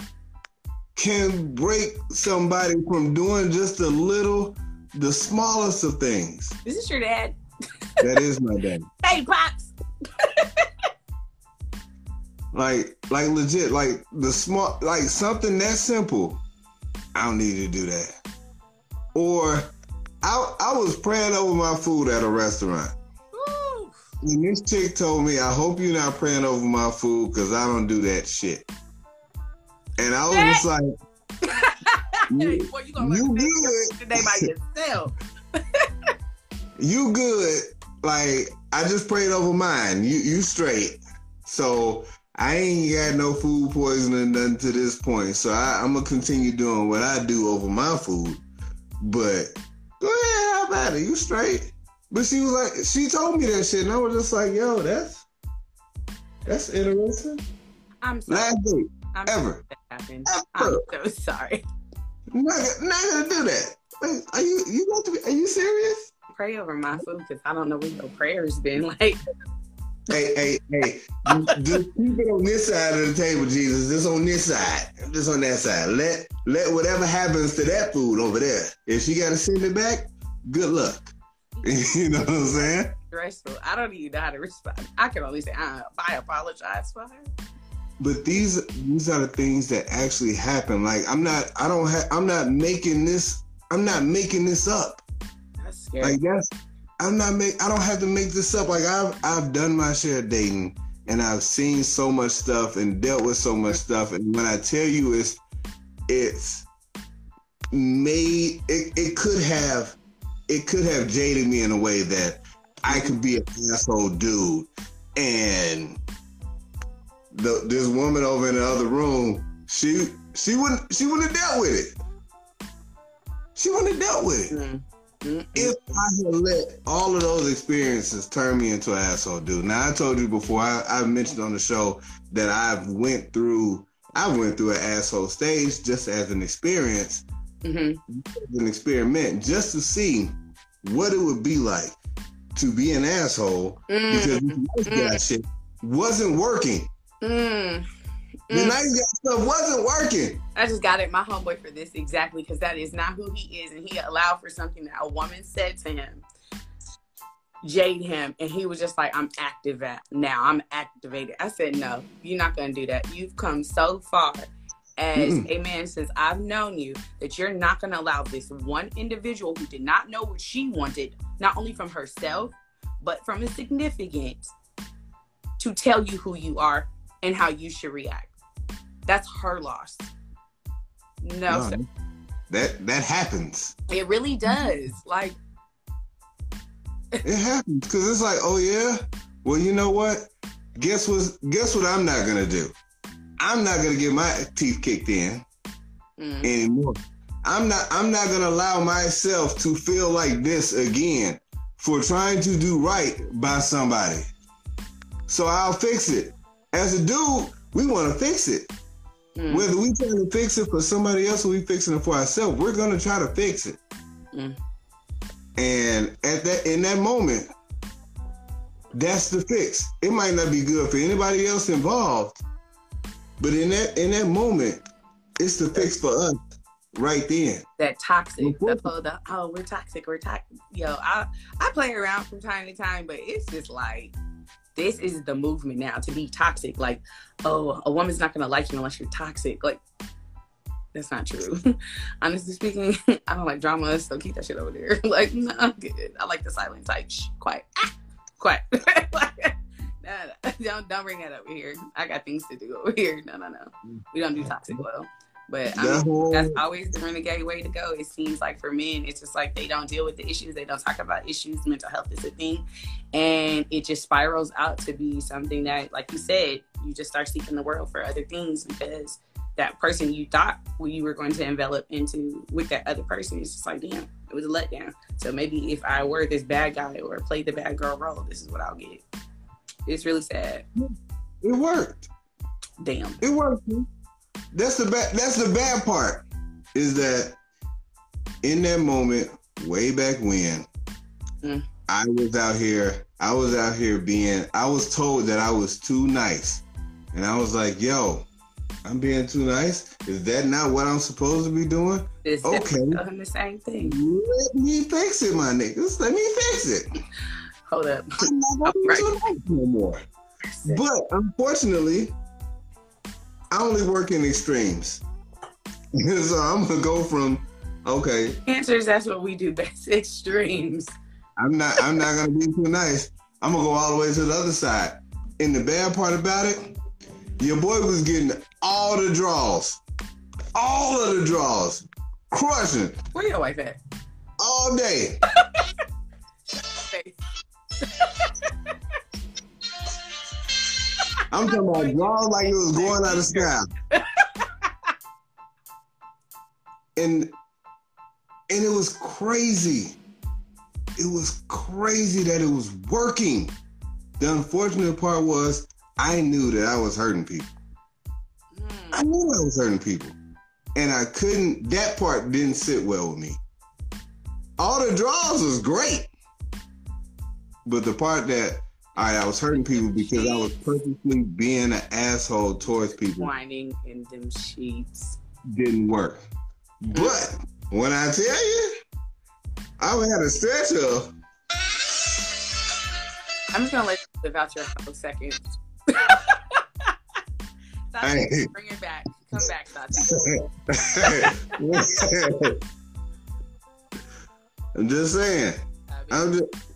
can break somebody from doing just a little, the smallest of things. Is this your dad? that is my dad. Hey, pops. like, like legit, like the small, like something that simple I don't need to do that. Or I I was praying over my food at a restaurant. And this chick told me, I hope you're not praying over my food because I don't do that shit. And I was just like, you, you, you good. Today by yourself. you good. Like, I just prayed over mine. You you straight. So I ain't got no food poisoning nothing to this point, so I, am gonna continue doing what I do over my food. But go ahead, how about it? You straight? But she was like, she told me that shit, and I was just like, yo, that's that's interesting. I'm sorry. Last date I'm ever. Sorry ever. I'm so sorry. Not, not gonna do that. Are you you got to be? Are you serious? Pray over my food because I don't know where your prayers been. Like hey, hey, hey, just keep it on this side of the table, Jesus. Just on this side. Just on that side. Let let whatever happens to that food over there. If she gotta send it back, good luck. you know what I'm saying? Stressful. I don't even know how to respond. I can only say I, I apologize for her. But these these are the things that actually happen. Like I'm not I don't have I'm not making this I'm not making this up. That's scary. Like that's I'm not make. I don't have to make this up. Like I've I've done my share of dating, and I've seen so much stuff and dealt with so much stuff. And when I tell you, it's it's made. It it could have it could have jaded me in a way that I could be an asshole dude, and the, this woman over in the other room, she she wouldn't she wouldn't have dealt with it. She wouldn't have dealt with it. Mm-hmm. If I had let all of those experiences turn me into an asshole dude. Now I told you before, I, I mentioned on the show that I've went through I went through an asshole stage just as an experience, mm-hmm. an experiment, just to see what it would be like to be an asshole mm-hmm. because this guy shit wasn't working. Mm. The mm. nice guy stuff wasn't working. I just got at my homeboy for this exactly because that is not who he is, and he allowed for something that a woman said to him, jade him, and he was just like, "I'm active at now. I'm activated." I said, "No, you're not gonna do that. You've come so far." As mm a man says, I've known you that you're not going to allow this one individual who did not know what she wanted, not only from herself, but from a significant, to tell you who you are and how you should react. That's her loss. No, no that that happens. It really does. Like it happens because it's like, oh yeah, well you know what? Guess what? Guess what? I'm not gonna do. I'm not gonna get my teeth kicked in mm. anymore. I'm not. I'm not gonna allow myself to feel like this again for trying to do right by somebody. So I'll fix it. As a dude, we want to fix it. Mm. Whether we trying to fix it for somebody else or we fixing it for ourselves, we're gonna try to fix it. Mm. And at that in that moment, that's the fix. It might not be good for anybody else involved, but in that in that moment, it's the fix for us right then. That toxic, the, the, oh, we're toxic, we're toxic. Yo, I I play around from time to time, but it's just like this is the movement now to be toxic. Like, oh, a woman's not gonna like you unless you're toxic. Like, that's not true. Honestly speaking, I don't like drama, so keep that shit over there. like, no, I'm good. I like the silent type. Shh, quiet, ah, quiet. like, no, uh, no, don't don't bring that over here. I got things to do over here. No, no, no. We don't do toxic love. But I mean, that's always the renegade way to go. It seems like for men, it's just like they don't deal with the issues. They don't talk about issues. Mental health is a thing. And it just spirals out to be something that, like you said, you just start seeking the world for other things because that person you thought you were going to envelop into with that other person is just like, damn, it was a letdown. So maybe if I were this bad guy or played the bad girl role, this is what I'll get. It's really sad. It worked. Damn. It worked that's the bad that's the bad part is that in that moment way back when mm. I was out here I was out here being I was told that I was too nice and I was like yo I'm being too nice is that not what I'm supposed to be doing it's okay doing the same thing let me fix it my niggas let me fix it hold up I'm not gonna be too nice no more but unfortunately I only work in extremes. so I'm gonna go from okay. Answers that's what we do best. Extremes. I'm not I'm not gonna be too nice. I'm gonna go all the way to the other side. And the bad part about it, your boy was getting all the draws. All of the draws. Crushing. Where your wife at? All day. I'm talking about draws like it was going out of sky. and and it was crazy. It was crazy that it was working. The unfortunate part was I knew that I was hurting people. Mm. I knew I was hurting people. And I couldn't that part didn't sit well with me. All the draws was great. But the part that I, I was hurting people because I was purposely being an asshole towards people. Whining in them sheets. Didn't work. But when I tell you, I had a stretch of. I'm just gonna let you live out your couple seconds. Sasha, bring it back. Come back, Sasha. I'm just saying. I'm just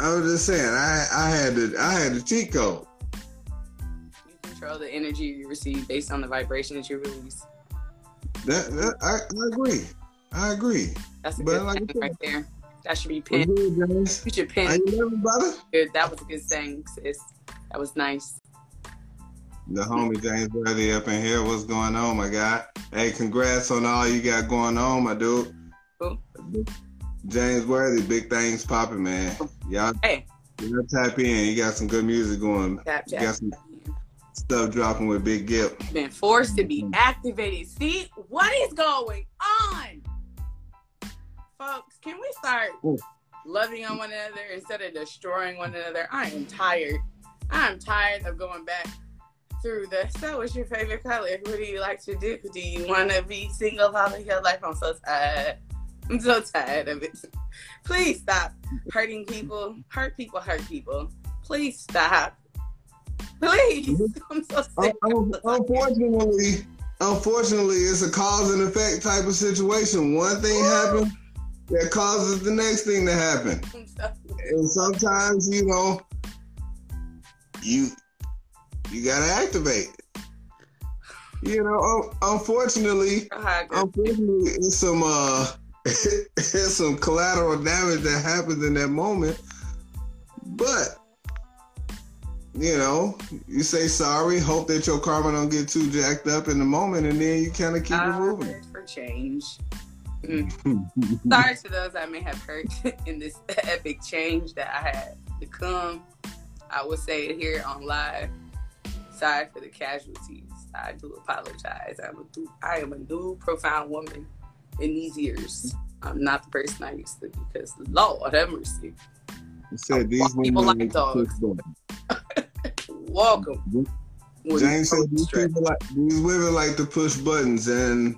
I was just saying, I I had the I had the cheat code. You control the energy you receive based on the vibration that you release. That, that I, I agree. I agree. That's a but good like thing right there. That should be pinned. You should pin. Are you brother? Good. That was a good thing, sis. That was nice. The homie James Worthy up in here. What's going on, my guy? Hey, congrats on all you got going on, my dude. Cool. James Worthy, big things popping, man. Y'all, hey. y'all tap in. You got some good music going. Tap, tap. You got some stuff dropping with Big Gipp. Been forced to be activated. See what is going on, folks? Can we start Ooh. loving on one another instead of destroying one another? I am tired. I'm tired of going back through the. So, what's your favorite color? What do you like to do? Do you want to be single all of your life? I'm so tired. I'm so tired of it. Please stop hurting people. Hurt people hurt people. Please stop. Please. I'm so sick. unfortunately, unfortunately, it's a cause and effect type of situation. One thing happens that causes the next thing to happen. and sometimes, you know, you you gotta activate. You know, unfortunately, unfortunately, it's some uh it's some collateral damage that happens in that moment. But you know, you say sorry, hope that your karma don't get too jacked up in the moment, and then you kind of keep it moving. For change. Mm. Sorry to those I may have hurt in this epic change that I had to come. I will say it here on live. Sorry for the casualties. I do apologize. I'm a, I am a new profound woman in these years. I'm not the person I used to be because Lord have mercy. You said these people women like dogs. Welcome. James said these people like these women like to push buttons, and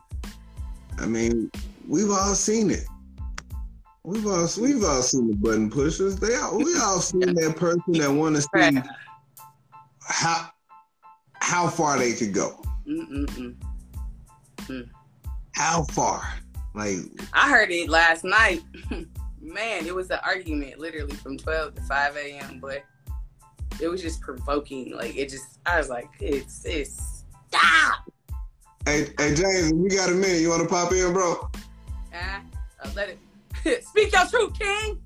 I mean, we've all seen it. We've all we've all seen the button pushers. They all we all seen that person that want to see how how far they could go. Mm-mm-mm. Mm. How far? Like I heard it last night. Man, it was an argument literally from 12 to 5 a.m. But it was just provoking. Like it just, I was like, it's it's stop. Hey, hey James, we got a minute. You want to pop in, bro? Ah, uh, let it speak your truth, King.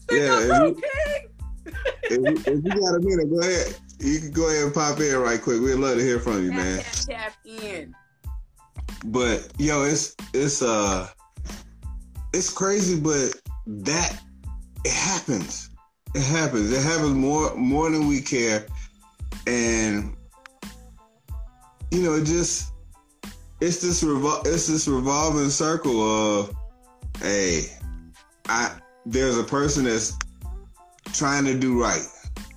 Speak yeah, your truth, King. if, you, if you got a minute, go ahead. You can go ahead and pop in right quick. We'd love to hear from you, tap, man. Tap, tap in. But yo, it's it's uh it's crazy, but that it happens. It happens. It happens more more than we care. And you know, it just it's this revol- it's this revolving circle of hey, I there's a person that's trying to do right.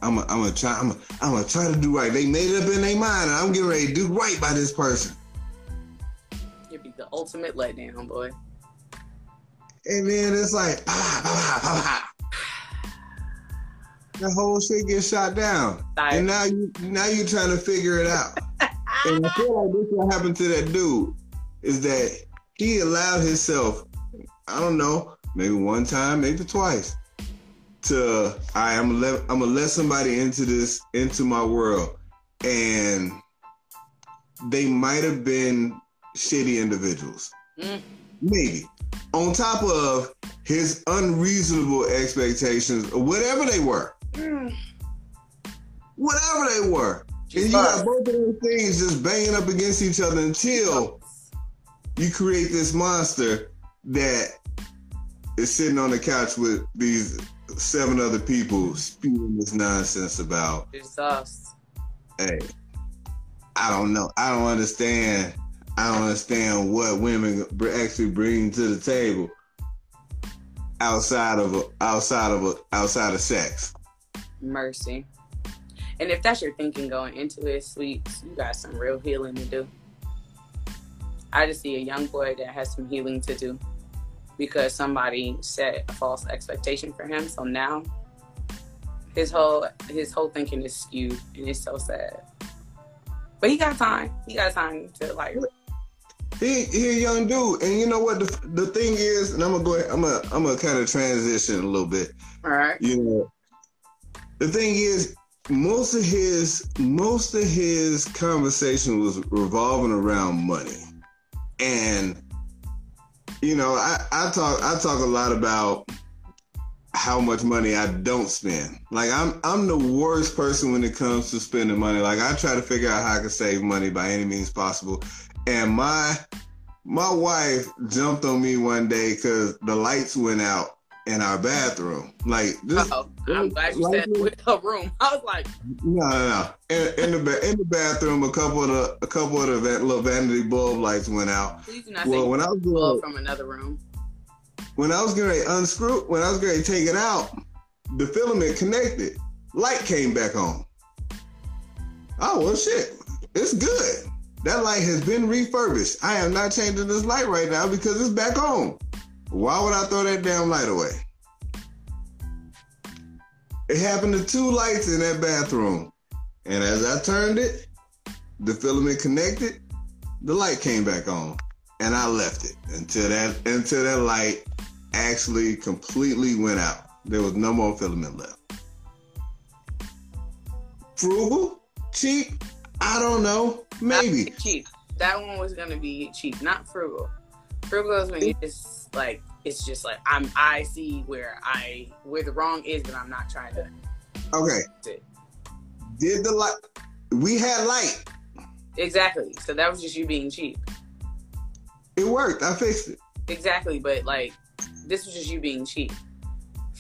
I'm I'm a try I'm a, I'm gonna try to do right. They made it up in their mind, and I'm getting ready to do right by this person. The ultimate letdown, boy. And then it's like, bah, bah, bah, the whole shit gets shot down, Sorry. and now you now you're trying to figure it out. and I feel like this what happened to that dude is that he allowed himself, I don't know, maybe one time, maybe twice, to I am let I'm gonna let somebody into this into my world, and they might have been shitty individuals, mm. maybe. On top of his unreasonable expectations, or whatever they were, mm. whatever they were, and you got both of those things just banging up against each other until you create this monster that is sitting on the couch with these seven other people spewing this nonsense about. It's us. Hey, I don't know. I don't understand. I don't understand what women actually bring to the table outside of a, outside of a, outside of sex. Mercy. And if that's your thinking going into it, sweets, you got some real healing to do. I just see a young boy that has some healing to do because somebody set a false expectation for him. So now his whole his whole thinking is skewed and it's so sad. But he got time. He got time to like he he a young dude, and you know what the the thing is, and I'm gonna go. Ahead, I'm gonna I'm gonna kind of transition a little bit. All right. You know, the thing is, most of his most of his conversation was revolving around money, and you know, I, I talk I talk a lot about how much money I don't spend. Like I'm I'm the worst person when it comes to spending money. Like I try to figure out how I can save money by any means possible. And my my wife jumped on me one day because the lights went out in our bathroom. Like this, oh, I'm glad you said with her room. I was like, no, no, no. In, in, the in the bathroom, a couple of the a couple of the little vanity bulb lights went out. Please do not well, when I was going from another room. When I was going to unscrew, when I was going to take it out, the filament connected. Light came back on. Oh well, shit, it's good. That light has been refurbished. I am not changing this light right now because it's back on. Why would I throw that damn light away? It happened to two lights in that bathroom. And as I turned it, the filament connected, the light came back on. And I left it until that until that light actually completely went out. There was no more filament left. Frugal? Cheap? I don't know. Maybe. cheap. That one was gonna be cheap, not frugal. Frugal is when you just like it's just like I'm I see where I where the wrong is, but I'm not trying to. Okay. Did the light? We had light. Exactly. So that was just you being cheap. It worked. I fixed it. exactly. But like, this was just you being cheap.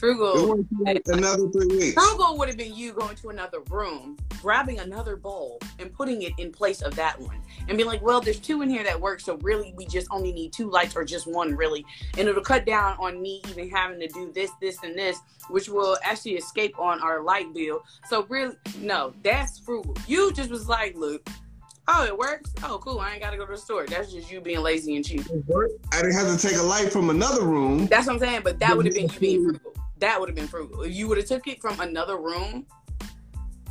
Frugal. another three weeks. Frugal would have been you going to another room, grabbing another bowl, and putting it in place of that one, and being like, "Well, there's two in here that work, so really we just only need two lights or just one, really, and it'll cut down on me even having to do this, this, and this, which will actually escape on our light bill. So really, no, that's frugal. You just was like, look, oh, it works. Oh, cool. I ain't gotta go to the store. That's just you being lazy and cheap. I didn't have to take a light from another room. That's what I'm saying. But that would have been you being frugal. That would have been frugal. If you would have took it from another room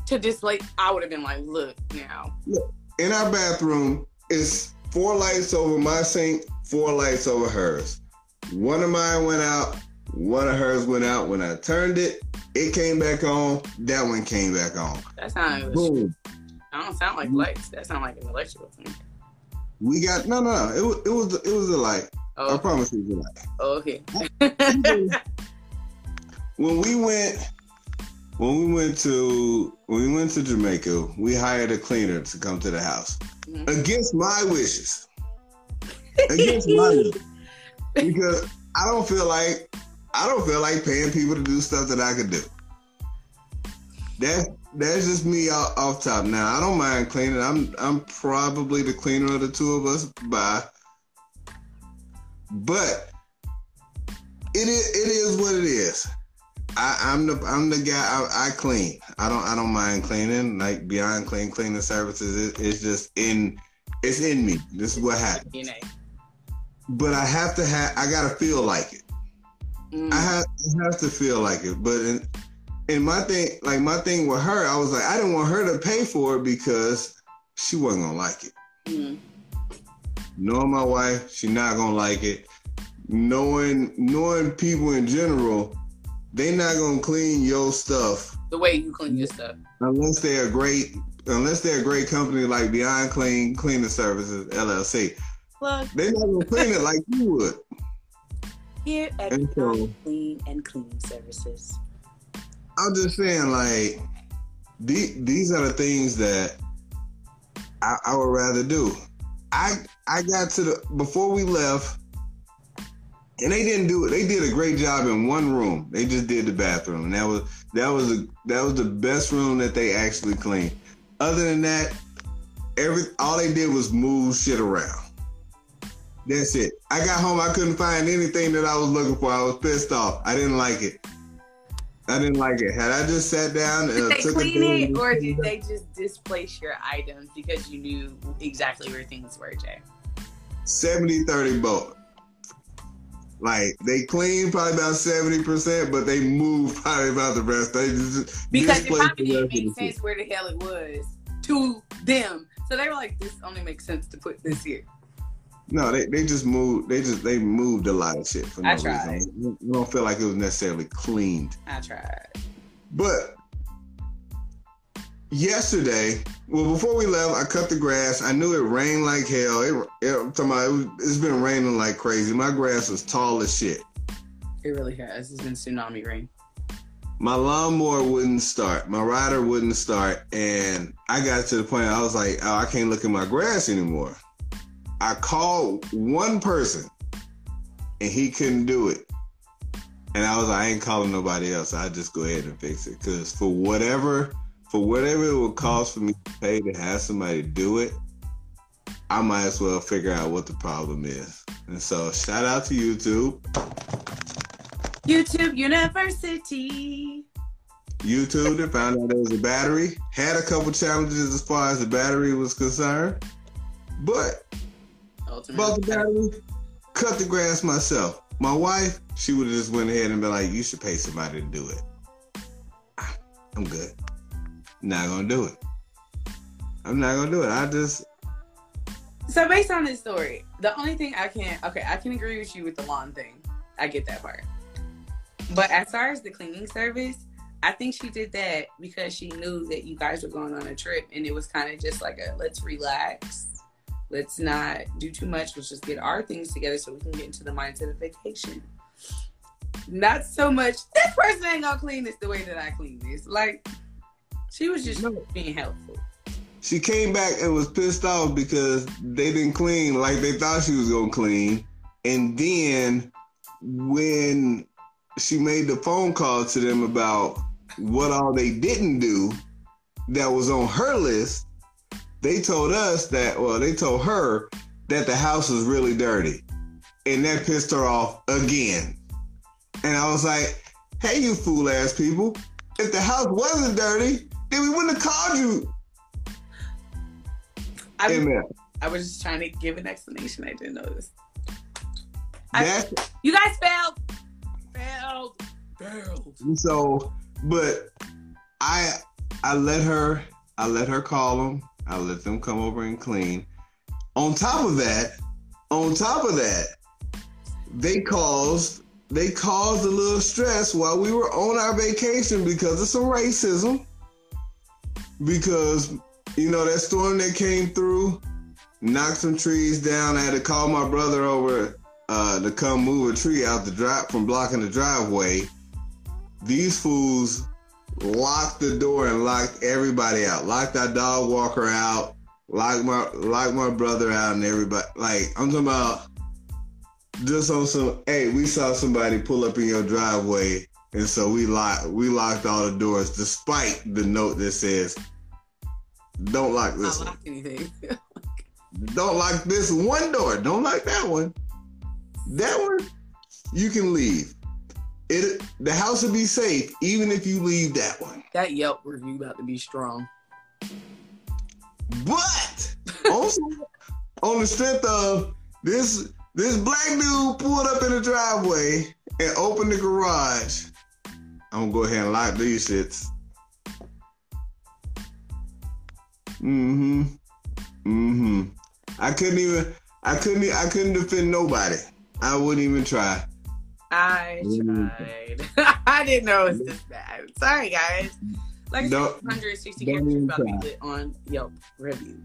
to display, I would have been like, look now. In our bathroom, it's four lights over my sink, four lights over hers. One of mine went out, one of hers went out. When I turned it, it came back on. That one came back on. That's not. Boom. I don't sound like lights. That sound like an electrical thing. We got no, no, no. It was, it was, it was a light. Oh. I promise it was a light. oh, okay. when we went when we went to when we went to Jamaica, we hired a cleaner to come to the house Mhm. against my wishes. Against my wishes. Because I don't feel like I don't feel like paying people to do stuff that I could do. That's that's just me off, off top. Now I don't mind cleaning. I'm I'm probably the cleaner of the two of us by but it is it is what it is. I, I'm the I'm the guy. I, I clean. I don't I don't mind cleaning. Like Beyond Clean Cleaning Services, it, it's just in it's in me. This is what know. But I have to have. I gotta feel like it. Mm. I have I have to feel like it. But in, in my thing, like my thing with her, I was like, I didn't want her to pay for it because she wasn't gonna like it. Mm. Knowing my wife, she not gonna like it. Knowing knowing people in general, they not gonna clean your stuff The way you clean your stuff. unless they're a great unless they're a great company like Beyond Clean Cleaning Services LLC. Plug They're not gonna clean it like you would. here at And so- Beyond Clean and Cleaning Services. I'm just saying, like, the, these are the things that I, I would rather do. I I got to the before we left, and they didn't do it. They did a great job in one room. They just did the bathroom, and that was that was a, that was the best room that they actually cleaned. Other than that, every all they did was move shit around. That's it. I got home, I couldn't find anything that I was looking for. I was pissed off. I didn't like it. I didn't like it. Had I just sat down and Did they took clean it or did they just displace your items because you knew exactly where things were, Jay? 70 30 both. Like they cleaned probably about 70%, but they moved probably about the rest. They just Because it probably didn't make sense where the hell it was to them. So they were like, this only makes sense to put this here. No, they, they just moved. They just they moved a lot of shit for no I tried. reason. I don't feel like it was necessarily cleaned. I tried. But yesterday, well, before we left, I cut the grass. I knew it rained like hell. It, it, I'm talking about, it was, it's been raining like crazy. My grass was tall as shit. It really has. It's been tsunami rain. My lawnmower wouldn't start. My rider wouldn't start, and I got to the point I was like, "Oh, I can't look at my grass anymore." I called one person, and he couldn't do it. And I was like, I ain't calling nobody else. I just go ahead and fix it because for whatever, for whatever it would cost for me to pay to have somebody do it, I might as well figure out what the problem is. And so, shout out to YouTube. YouTube University. YouTube and found out there was a battery. Had a couple challenges as far as the battery was concerned, but Ultimate. bought the battery, cut the grass myself. My wife, she would have just went ahead and been like, "You should pay somebody to do it." I'm good. Not gonna do it. I'm not gonna do it. I just So based on this story, the only thing I can okay, I can agree with you with the lawn thing. I get that part. But as far as the cleaning service, I think she did that because she knew that you guys were going on a trip and it was kind of just like a let's relax. Let's not do too much. Let's just get our things together so we can get into the mindset of vacation. Not so much, this person ain't gonna clean this the way that I clean this. Like, she was just No. being helpful. she came back and was pissed off because they didn't clean like they thought she was gonna clean. And then when she made the phone call to them about what all they didn't do that was on her list, they told us that, well, they told her that the house was really dirty. And that pissed her off again. And I was like, hey, you fool ass people, if the house wasn't dirty, then we wouldn't have called you. I, was- Amen. I was just trying to give an explanation. I didn't notice. That's You guys failed. Failed. Failed. so, but I I let her I let her call them. I let them come over and clean. On top of that, on top of that, they caused they caused a little stress while we were on our vacation because of some racism. Because you know that storm that came through knocked some trees down. I had to call my brother over uh, to come move a tree out the drive from blocking the driveway. These fools locked the door and locked everybody out. Locked our dog walker out. Locked my locked my brother out and everybody. Like I'm talking about just on some. Hey, we saw somebody pull up in your driveway, and so we locked we locked all the doors, despite the note that says, "Don't lock this one." anything. Don't lock this one door. Don't lock that one. That one, you can leave. It the house will be safe even if you leave that one. that Yelp review about to be strong. But also on the strength of this this black dude pulled up in the driveway and opened the garage. I'm gonna go ahead and lock these shits. Mm-hmm. Mm-hmm. I couldn't even I couldn't I couldn't defend nobody. I wouldn't even try. I tried. I didn't know it was this bad. Sorry, guys. Like I 160 don't characters about to be on Yelp review.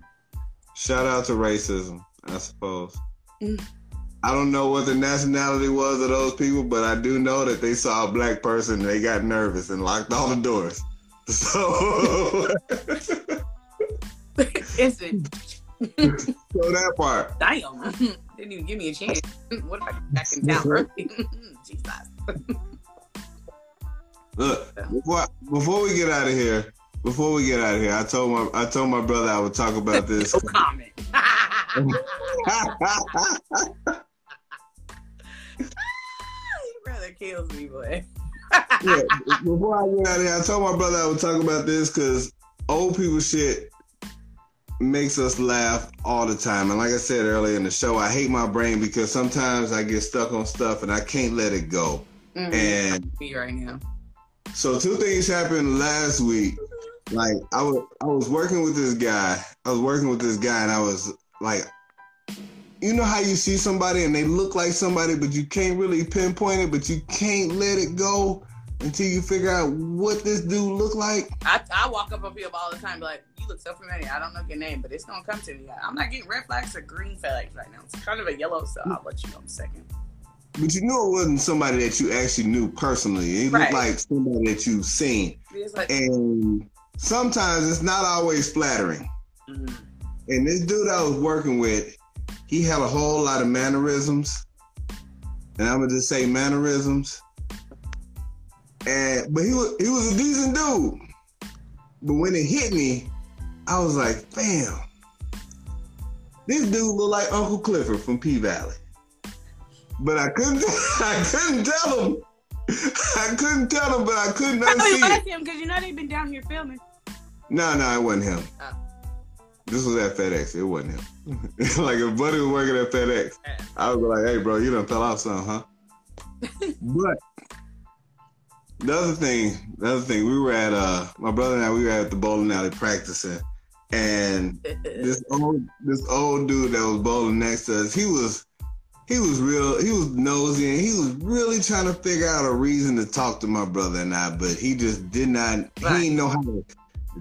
Shout out to racism, I suppose. Mm. I don't know what the nationality was of those people, but I do know that they saw a black person they got nervous and locked all the doors. So, Instant. so that part. Damn. Didn't even give me a chance. What if I get back in town early? Jesus. Look, before, before we get out of here, before we get out of here, I told my I told my brother I would talk about this. No comment. Your brother kills me, boy. yeah, before I get out of here, I told my brother I would talk about this because old people shit makes us laugh all the time. And like I said earlier in the show, I hate my brain because sometimes I get stuck on stuff and I can't let it go. Mm, And me right now. so two things happened last week. Like I was I was working with this guy. I was working with this guy and I was like you know how you see somebody and they look like somebody but you can't really pinpoint it, but you can't let it go until you figure out what this dude look like. I, I walk up on people all the time, like, you look so familiar. I don't know your name, but it's gonna come to me. I'm not getting red flags or green flags right now. It's kind of a yellow, so I'll let you know in a second. But you knew it wasn't somebody that you actually knew personally. It Right. looked like somebody that you've seen. Like, And sometimes it's not always flattering. mm, And this dude I was working with, he had a whole lot of mannerisms. And I'm gonna just say mannerisms. And but he was he was a decent dude. But when it hit me, I was like, bam. This dude looked like Uncle Clifford from P Valley. But I couldn't I couldn't tell him. I couldn't tell him, but I couldn't I know you unsee it. him because you know they've been down here filming. No, no, it wasn't him. Oh. This was at FedEx. It wasn't him. like if Buddy was working at FedEx, Yeah. I would be like, "Hey, bro, you done fell off some, huh?" but the other thing, the other thing, we were at uh, my brother and I, we were at the bowling alley practicing, and this old this old dude that was bowling next to us, he was he was real he was nosy and he was really trying to figure out a reason to talk to my brother and I, but he just did not Right. he didn't know how to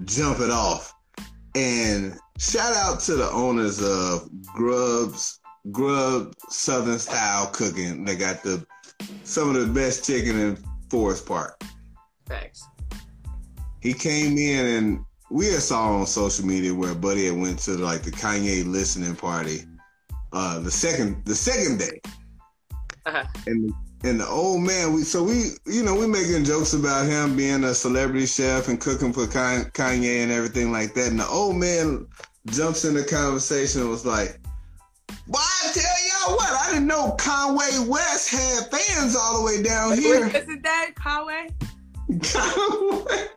jump it off. And shout out to the owners of Grubs Grub Southern Style Cooking. They got the some of the best chicken in Forest Park Thanks. he came in and we had saw on social media where Buddy had went to like the Kanye listening party uh the second the second day. Uh-huh. And and the old man, we so we you know we making jokes about him being a celebrity chef and cooking for Kanye and everything like that. And the old man jumps in the conversation and was like, "Why I tell y'all what? I didn't know Conway West had fans all the way down here." Isn't that Conway? Conway,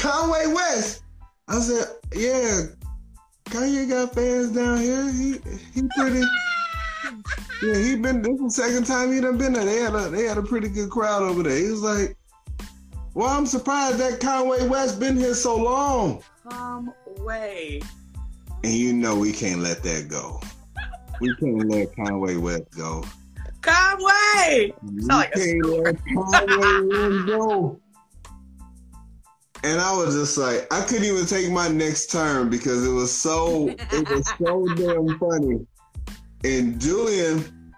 Conway West. I said, "Yeah, Kanye got fans down here. He he pretty." Yeah, he been this is the second time he done been there. They had a they had a pretty good crowd over there. He was like, Well, I'm surprised that Conway West been here so long. Conway. And you know we can't let that go. We can't let Conway West go. Conway! We like can't let Conway West go. And I was just like, I couldn't even take my next turn because it was so it was so damn funny and Julian,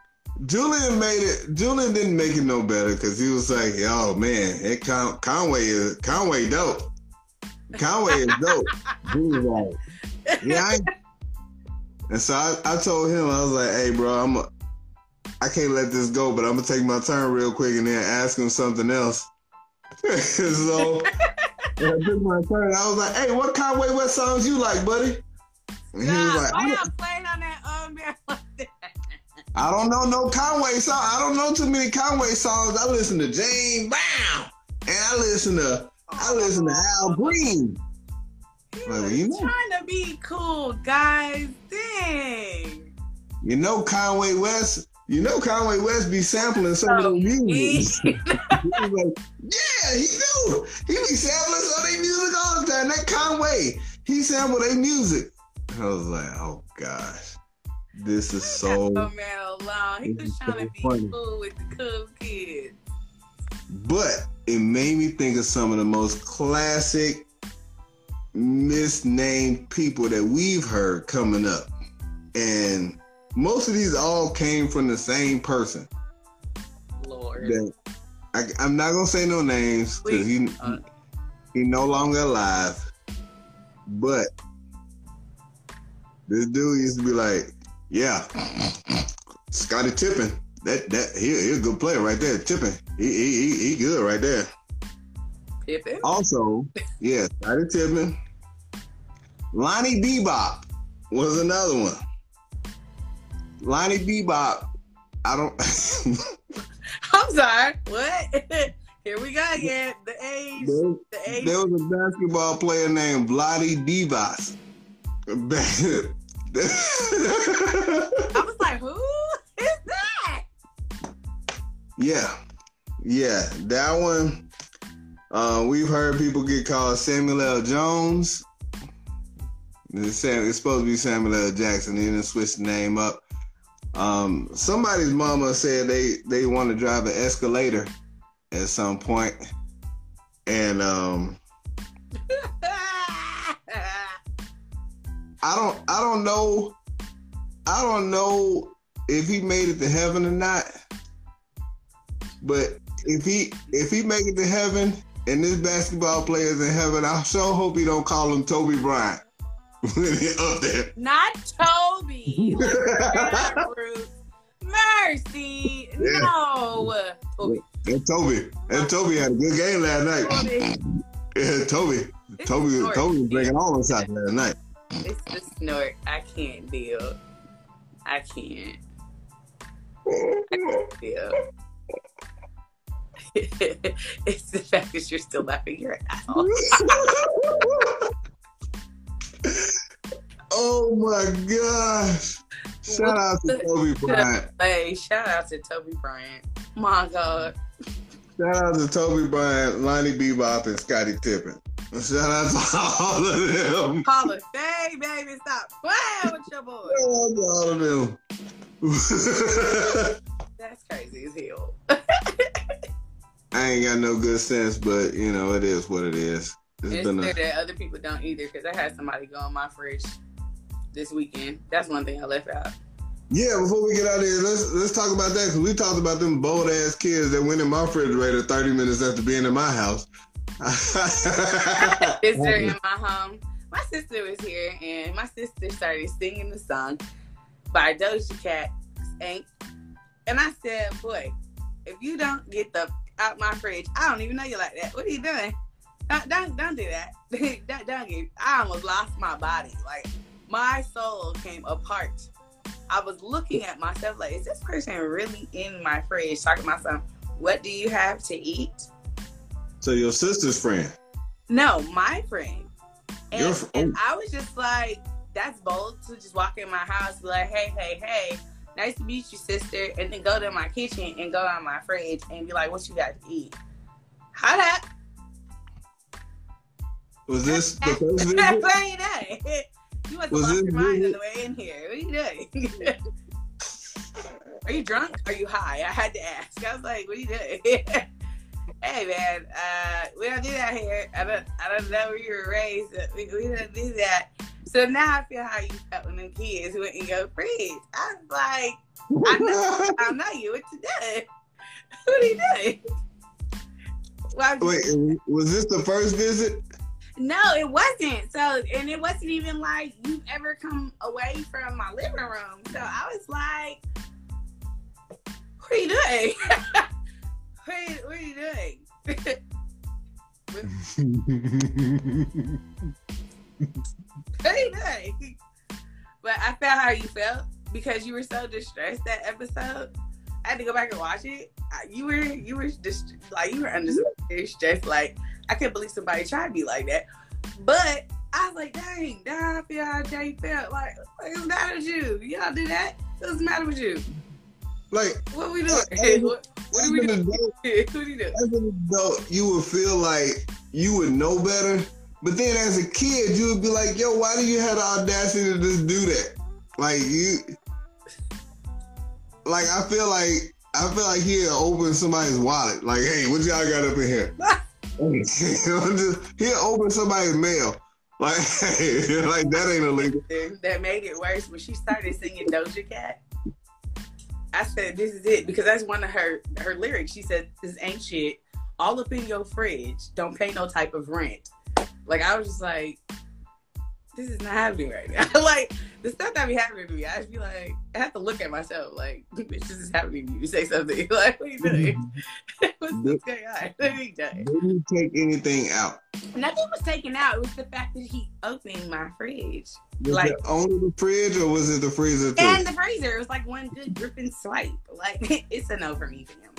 Julian made it. Julian didn't make it no better because he was like, "Oh man, it Con- Conway is Conway dope. Conway is dope." he was like, "Yeah." And so I, I told him, I was like, "Hey, bro, I'm, a, I can't let this go, but I'm gonna take my turn real quick and then ask him something else." so I took my turn. I was like, "Hey, what Conway West songs you like, buddy?" And he was like, "Why y'all playing on that um I don't know no Conway song. I don't know too many Conway songs. I listen to James Brown and I listen to I listen to Al Green. Like, you know, trying to be cool, guys. Dang. You know Conway West. You know Conway West be sampling some of oh, those music. he like, yeah, he do. He be sampling some of their music all the time. That Conway, he sampled their music. I was like, oh gosh. This is so. Oh, man alone. He was trying so to be funny. cool with the cool kids. But it made me think of some of the most classic misnamed people that we've heard coming up. And most of these all came from the same person. Lord. That I, am not gonna say no names because he uh, he no longer alive. But this dude used to be like, yeah. Scotty Pippen. That that he, he's a good player right there. Pippen. He he he, good right there. Pippen. Also, yeah, Scotty Pippen. Lonnie Bebop was another one. Lonnie Bebop. I don't. I'm sorry. What? Here we go again. The age. There, the age. There was a basketball player named Vlade Divac. I was like, who is that? Yeah. Yeah. That one, uh, we've heard people get called Samuel L. Jones. It's, supposed to be Samuel L. Jackson. They didn't switch the name up. Um, somebody's mama said they, they want to drive an escalator at some. And um, I don't I don't know I don't know if he made it to heaven or not. But if he if he make it to heaven and this basketball player is in heaven, I sure hope he don't call him Toby Bryant. up there. Not Toby. Mercy. Yeah. No. Toby. And Toby. And Toby had a good game last night. Toby. Yeah, Toby. Toby, Toby was bringing all us out last night. It's the snort. I can't deal. I can't. I can't deal. it's the fact that you're still laughing your ass off. oh my gosh. Shout out to Toby Bryant. Hey, shout out to Toby Bryant. My God. Shout out to Toby Bryant, Lonnie Bebop, and Scotty Pippen. Shout out to all of them. Hall of Fame, baby. Stop playing with your boy. Shout out to all of them. That's crazy as hell. I ain't got no good sense, but you know, it is what it is. It's, a... that other people don't either because I had somebody go on my fridge this weekend. That's one thing I left out. Yeah, before we get out of here, let's let's talk about that because we talked about them bold ass kids that went in my refrigerator 30 minutes after being in my house sister in my home. My sister was here, and my sister started singing the song by Doja Cat, "Ain't." And I said, boy, if you don't get the out my fridge, I don't even know you like that. What are you doing? Don't don't, don't do that. don't, don't I almost lost my body. Like my soul came apart. I was looking at myself like, is this person really in my fridge talking about something? What do you have to eat? So your sister's friend. No, my friend. And, fr- and oh. I was just like, that's bold to just walk in my house, be like, hey, hey, hey, nice to meet you, sister, and then go to my kitchen and go on my fridge and be like, what you got to eat? How that? Was this the first visit? are you doing? You must have Was lost this your mind on the way in here. What are you doing? are you drunk? Are you high? I had to ask. I was like, what are you doing? hey man, uh, we don't do that here. I don't I don't know where you were raised. but We, we don't do that. So now I feel how you felt when them kids went and go freeze. I was like, I know I know you. What you doing? What are you doing? Why Wait, was this the first visit? No, it wasn't. So, and it wasn't even like you've ever come away from my living room. So I was like, what are you doing? what, are you, what are you doing? what are you doing? But I felt how you felt because you were so distressed that episode. I had to go back and watch it. You were, you were just like you were under mm-hmm. stress. Like I can't believe somebody tried to be like that. But I was like, dang, dang, I feel how Jay felt. Like, what's the matter with you? Y'all do that? What's the matter with you? like, What we doing? Hey, what, what are we doing? adult, what are you doing? as an adult, you would feel like you would know better. But then as a kid, you would be like, yo, why do you have the audacity to just do that? Like you like I feel like I feel like he'll open somebody's wallet. Like, hey, what y'all got up in here? He'll open somebody's mail. Like, like that ain't illegal. that made it worse when she started singing Doja Cat. I said, "This is it," because that's one of her her lyrics. She said, "This ain't shit. All up in your fridge. Don't pay no type of rent." Like I was just like, "This is not happening right now." like the stuff that be happening to me, I just be like, I have to look at myself. Like, bitch, this is happening to you. Say something. Like, what are you mm-hmm. doing? What's going on? What are you doing? Didn't take anything out. Nothing was taken out. It was the fact that he opened my fridge. Was Like- only the fridge or was it the freezer too? And the freezer. It was like one good dripping swipe. Like it's a no for me, fam.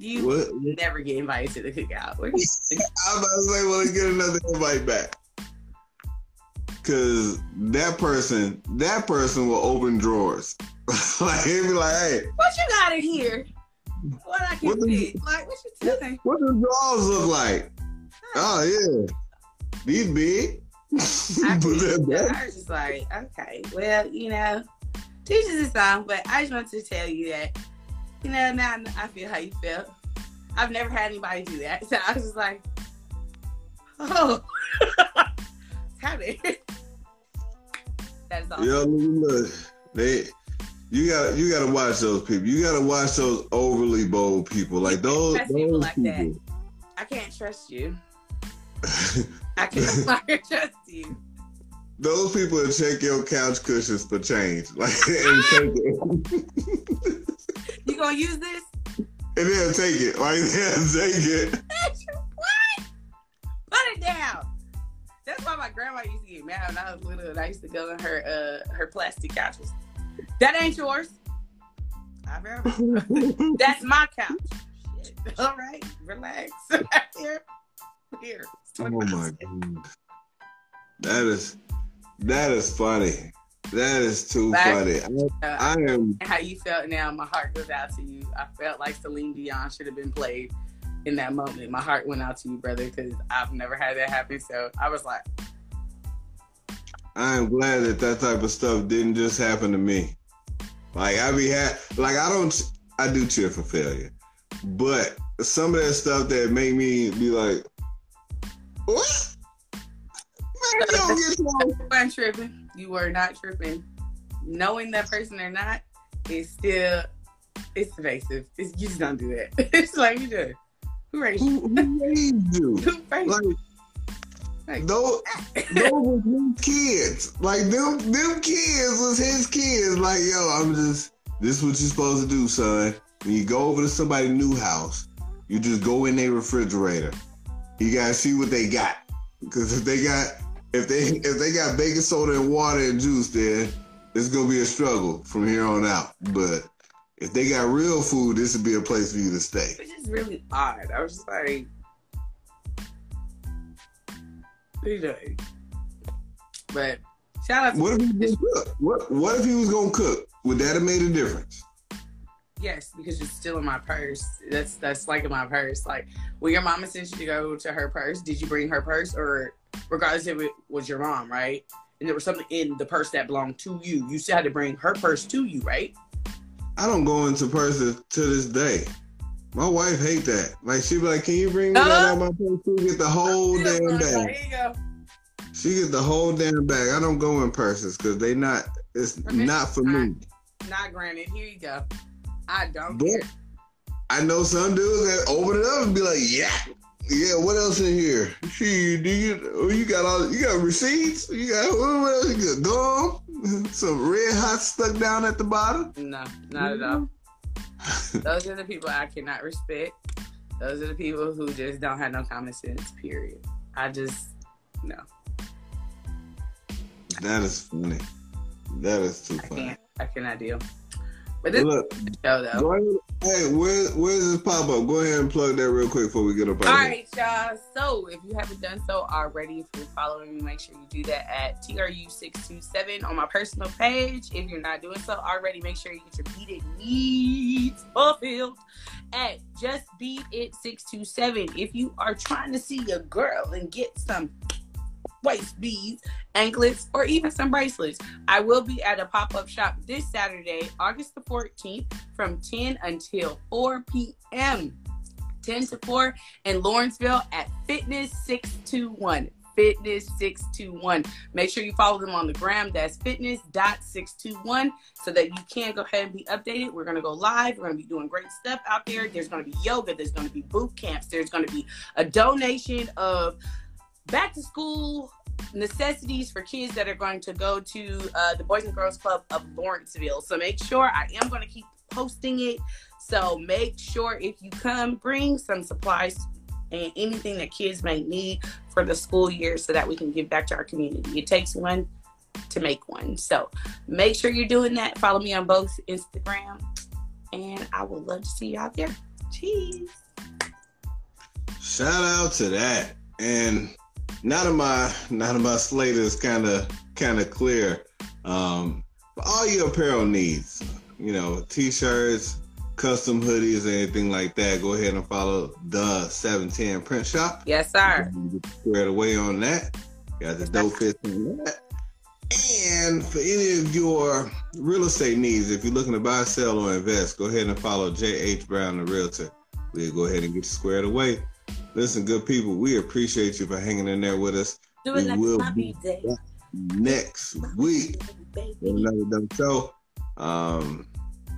You what? never get invited to the cookout. What are you doing? I was about to say, well, get another invite back. Cause that person, that person will open drawers. like he'd be like, hey, what you got in here? What I can What the-? Like what you doing? what do drawers look like? Oh yeah. These big. I, was just like, okay, well, you know, teaches his song, but I just wanted to tell you that, you know, now I feel how you felt. I've never had anybody do that, so I was just like, oh, how? That's all. Yo, look, look. They you gotta you gotta watch those people. You gotta watch those overly bold people. Like those, Trust people those like that. I can't trust you. I can't trust you. Those people that check your couch cushions for change. Like and take it. You gonna use this? And they'll take it. Like they'll take it. what? Put it down. That's why my grandma used to get mad when I was little and I used to go in her uh her plastic couches. That ain't yours. I remember. That's my couch. Shit. All right, relax. Here. Here. Oh my god. That is that is funny. That is too funny. I, Uh, I am how you felt now, my heart goes out to you. I felt like Celine Dion should have been played in that moment. My heart went out to you, brother, because I've never had that happen. So I was like, I am glad that that type of stuff didn't just happen to me. Like I be ha- like I don't I do cheer for failure, but some of that stuff that made me be like, what? Man, you don't get weren't tripping. You were not tripping. Knowing that person or not is still it's evasive. It's, you just don't do that. it's like you do. Who raised you? who, raised you? Who raised Like, you? those, those was his kids. Like them, them kids was his kids. Like, yo, I'm just this is what you're supposed to do, son. When you go over to somebody's new house, you just go in their refrigerator. You gotta see what they got. Because if they got if they if they got baking soda and water and juice, then it's gonna be a struggle from here on out. But if they got real food, this would be a place for you to stay. Which is really odd. I was just like, know. But shout out to What if he was cook? What What if he was gonna cook? Would that have made a difference? Yes, because you're still in my purse. That's that's like in my purse. Like when your mama sent you to go to her purse, did you bring her purse or regardless if it was your mom, right? And there was something in the purse that belonged to you. You still had to bring her purse to you, right? I don't go into purses to this day. My wife hate that. Like she be like, "Can you bring me that Uh-huh. out my purse?" She get the whole damn bag. you go. She get the whole damn bag. I don't go in purses because they not. It's Permission not for me. Not granted. Here you go. I don't But. I know some dudes that open it up and be like, "Yeah, yeah. What else in here? She, do you? Oh, you got all? You got receipts? You got what else? You got gum? Some red hot stuck down at the bottom? No, not at all. Mm-hmm. Those are the people I cannot respect. Those are the people who just don't have no common sense. Period. I just no. That is funny. That is too I funny. I cannot deal. But this Look, show though. Go ahead. Hey, where, where's this pop up? Go ahead and plug that real quick before we get up All right, y'all. So if you haven't done so already, if you're following me, make sure you do that at TRU627 on my personal page. If you're not doing so already, make sure you get your beaded needs fulfilled at Just Beat It 627. If you are trying to see a girl and get some waist beads, anklets, or even some bracelets, I will be at a pop-up shop this Saturday, August the 14th, from 10 until 4 p.m. 10 to 4 in Lawrenceville at Fitness 621. Fitness 621. Make sure you follow them on the gram. That's fitness.621 so that you can go ahead and be updated. We're going to go live. We're going to be doing great stuff out there. There's going to be yoga. There's going to be boot camps. There's going to be a donation of back to school necessities for kids that are going to go to uh, the Boys and Girls Club of Lawrenceville. So make sure I am going to keep posting it. So make sure if you come, bring some supplies and anything that kids may need for the school year so that we can give back to our community. It takes one to make one. So make sure you're doing that. Follow me on both Instagram, and I would love to see you out there. Cheese. Shout out to that. And now of my none of my slate is kind of kind of clear, um, for all your apparel needs, you know, t-shirts, custom hoodies, anything like that, go ahead and follow the 710 Print Shop. Yes, sir. Squared away on that. Got the dope fits on that. And for any of your real estate needs, if you're looking to buy, sell, or invest, go ahead and follow J.H. Brown, the realtor. We'll go ahead and get you squared away. Listen, good people, we appreciate you for hanging in there with us Do We like will be day. next week with another dumb show. Um,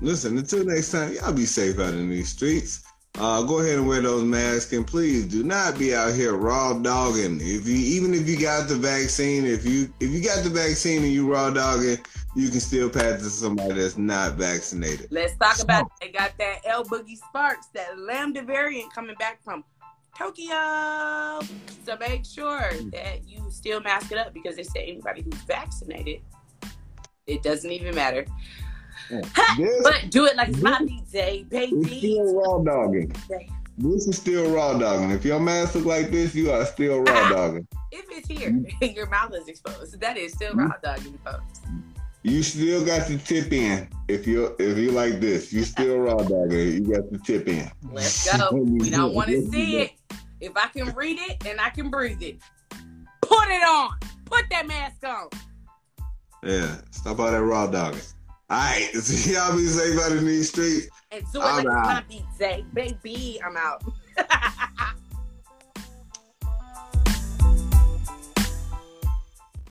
listen, until next time, y'all be safe out in these streets. Uh, go ahead and wear those masks, and please do not be out here raw dogging. If you, even if you got the vaccine, if you if you got the vaccine and you raw dogging, you can still pass it to somebody that's not vaccinated. Let's talk about they got that L Boogie Sparks, that Lambda variant coming back from Tokyo. So make sure that you still mask it up because they say anybody who's vaccinated, it doesn't even matter. This But do it like it's my day, eh, is baby. still raw dogging. This is still raw dogging. If your mask look like this, you are still raw dogging. If it's here, and your mouth is exposed. That is still raw dogging, folks. You still got to tip in. If you if you like this, you still raw dogging. You got to tip in. Let's go. We don't want to see it. If I can read it and I can breathe it, put it on. Put that mask on. Yeah, stop all that raw dogging. All right, so y'all be safe out in these streets. And do it All like right. it's my day, baby. I'm out.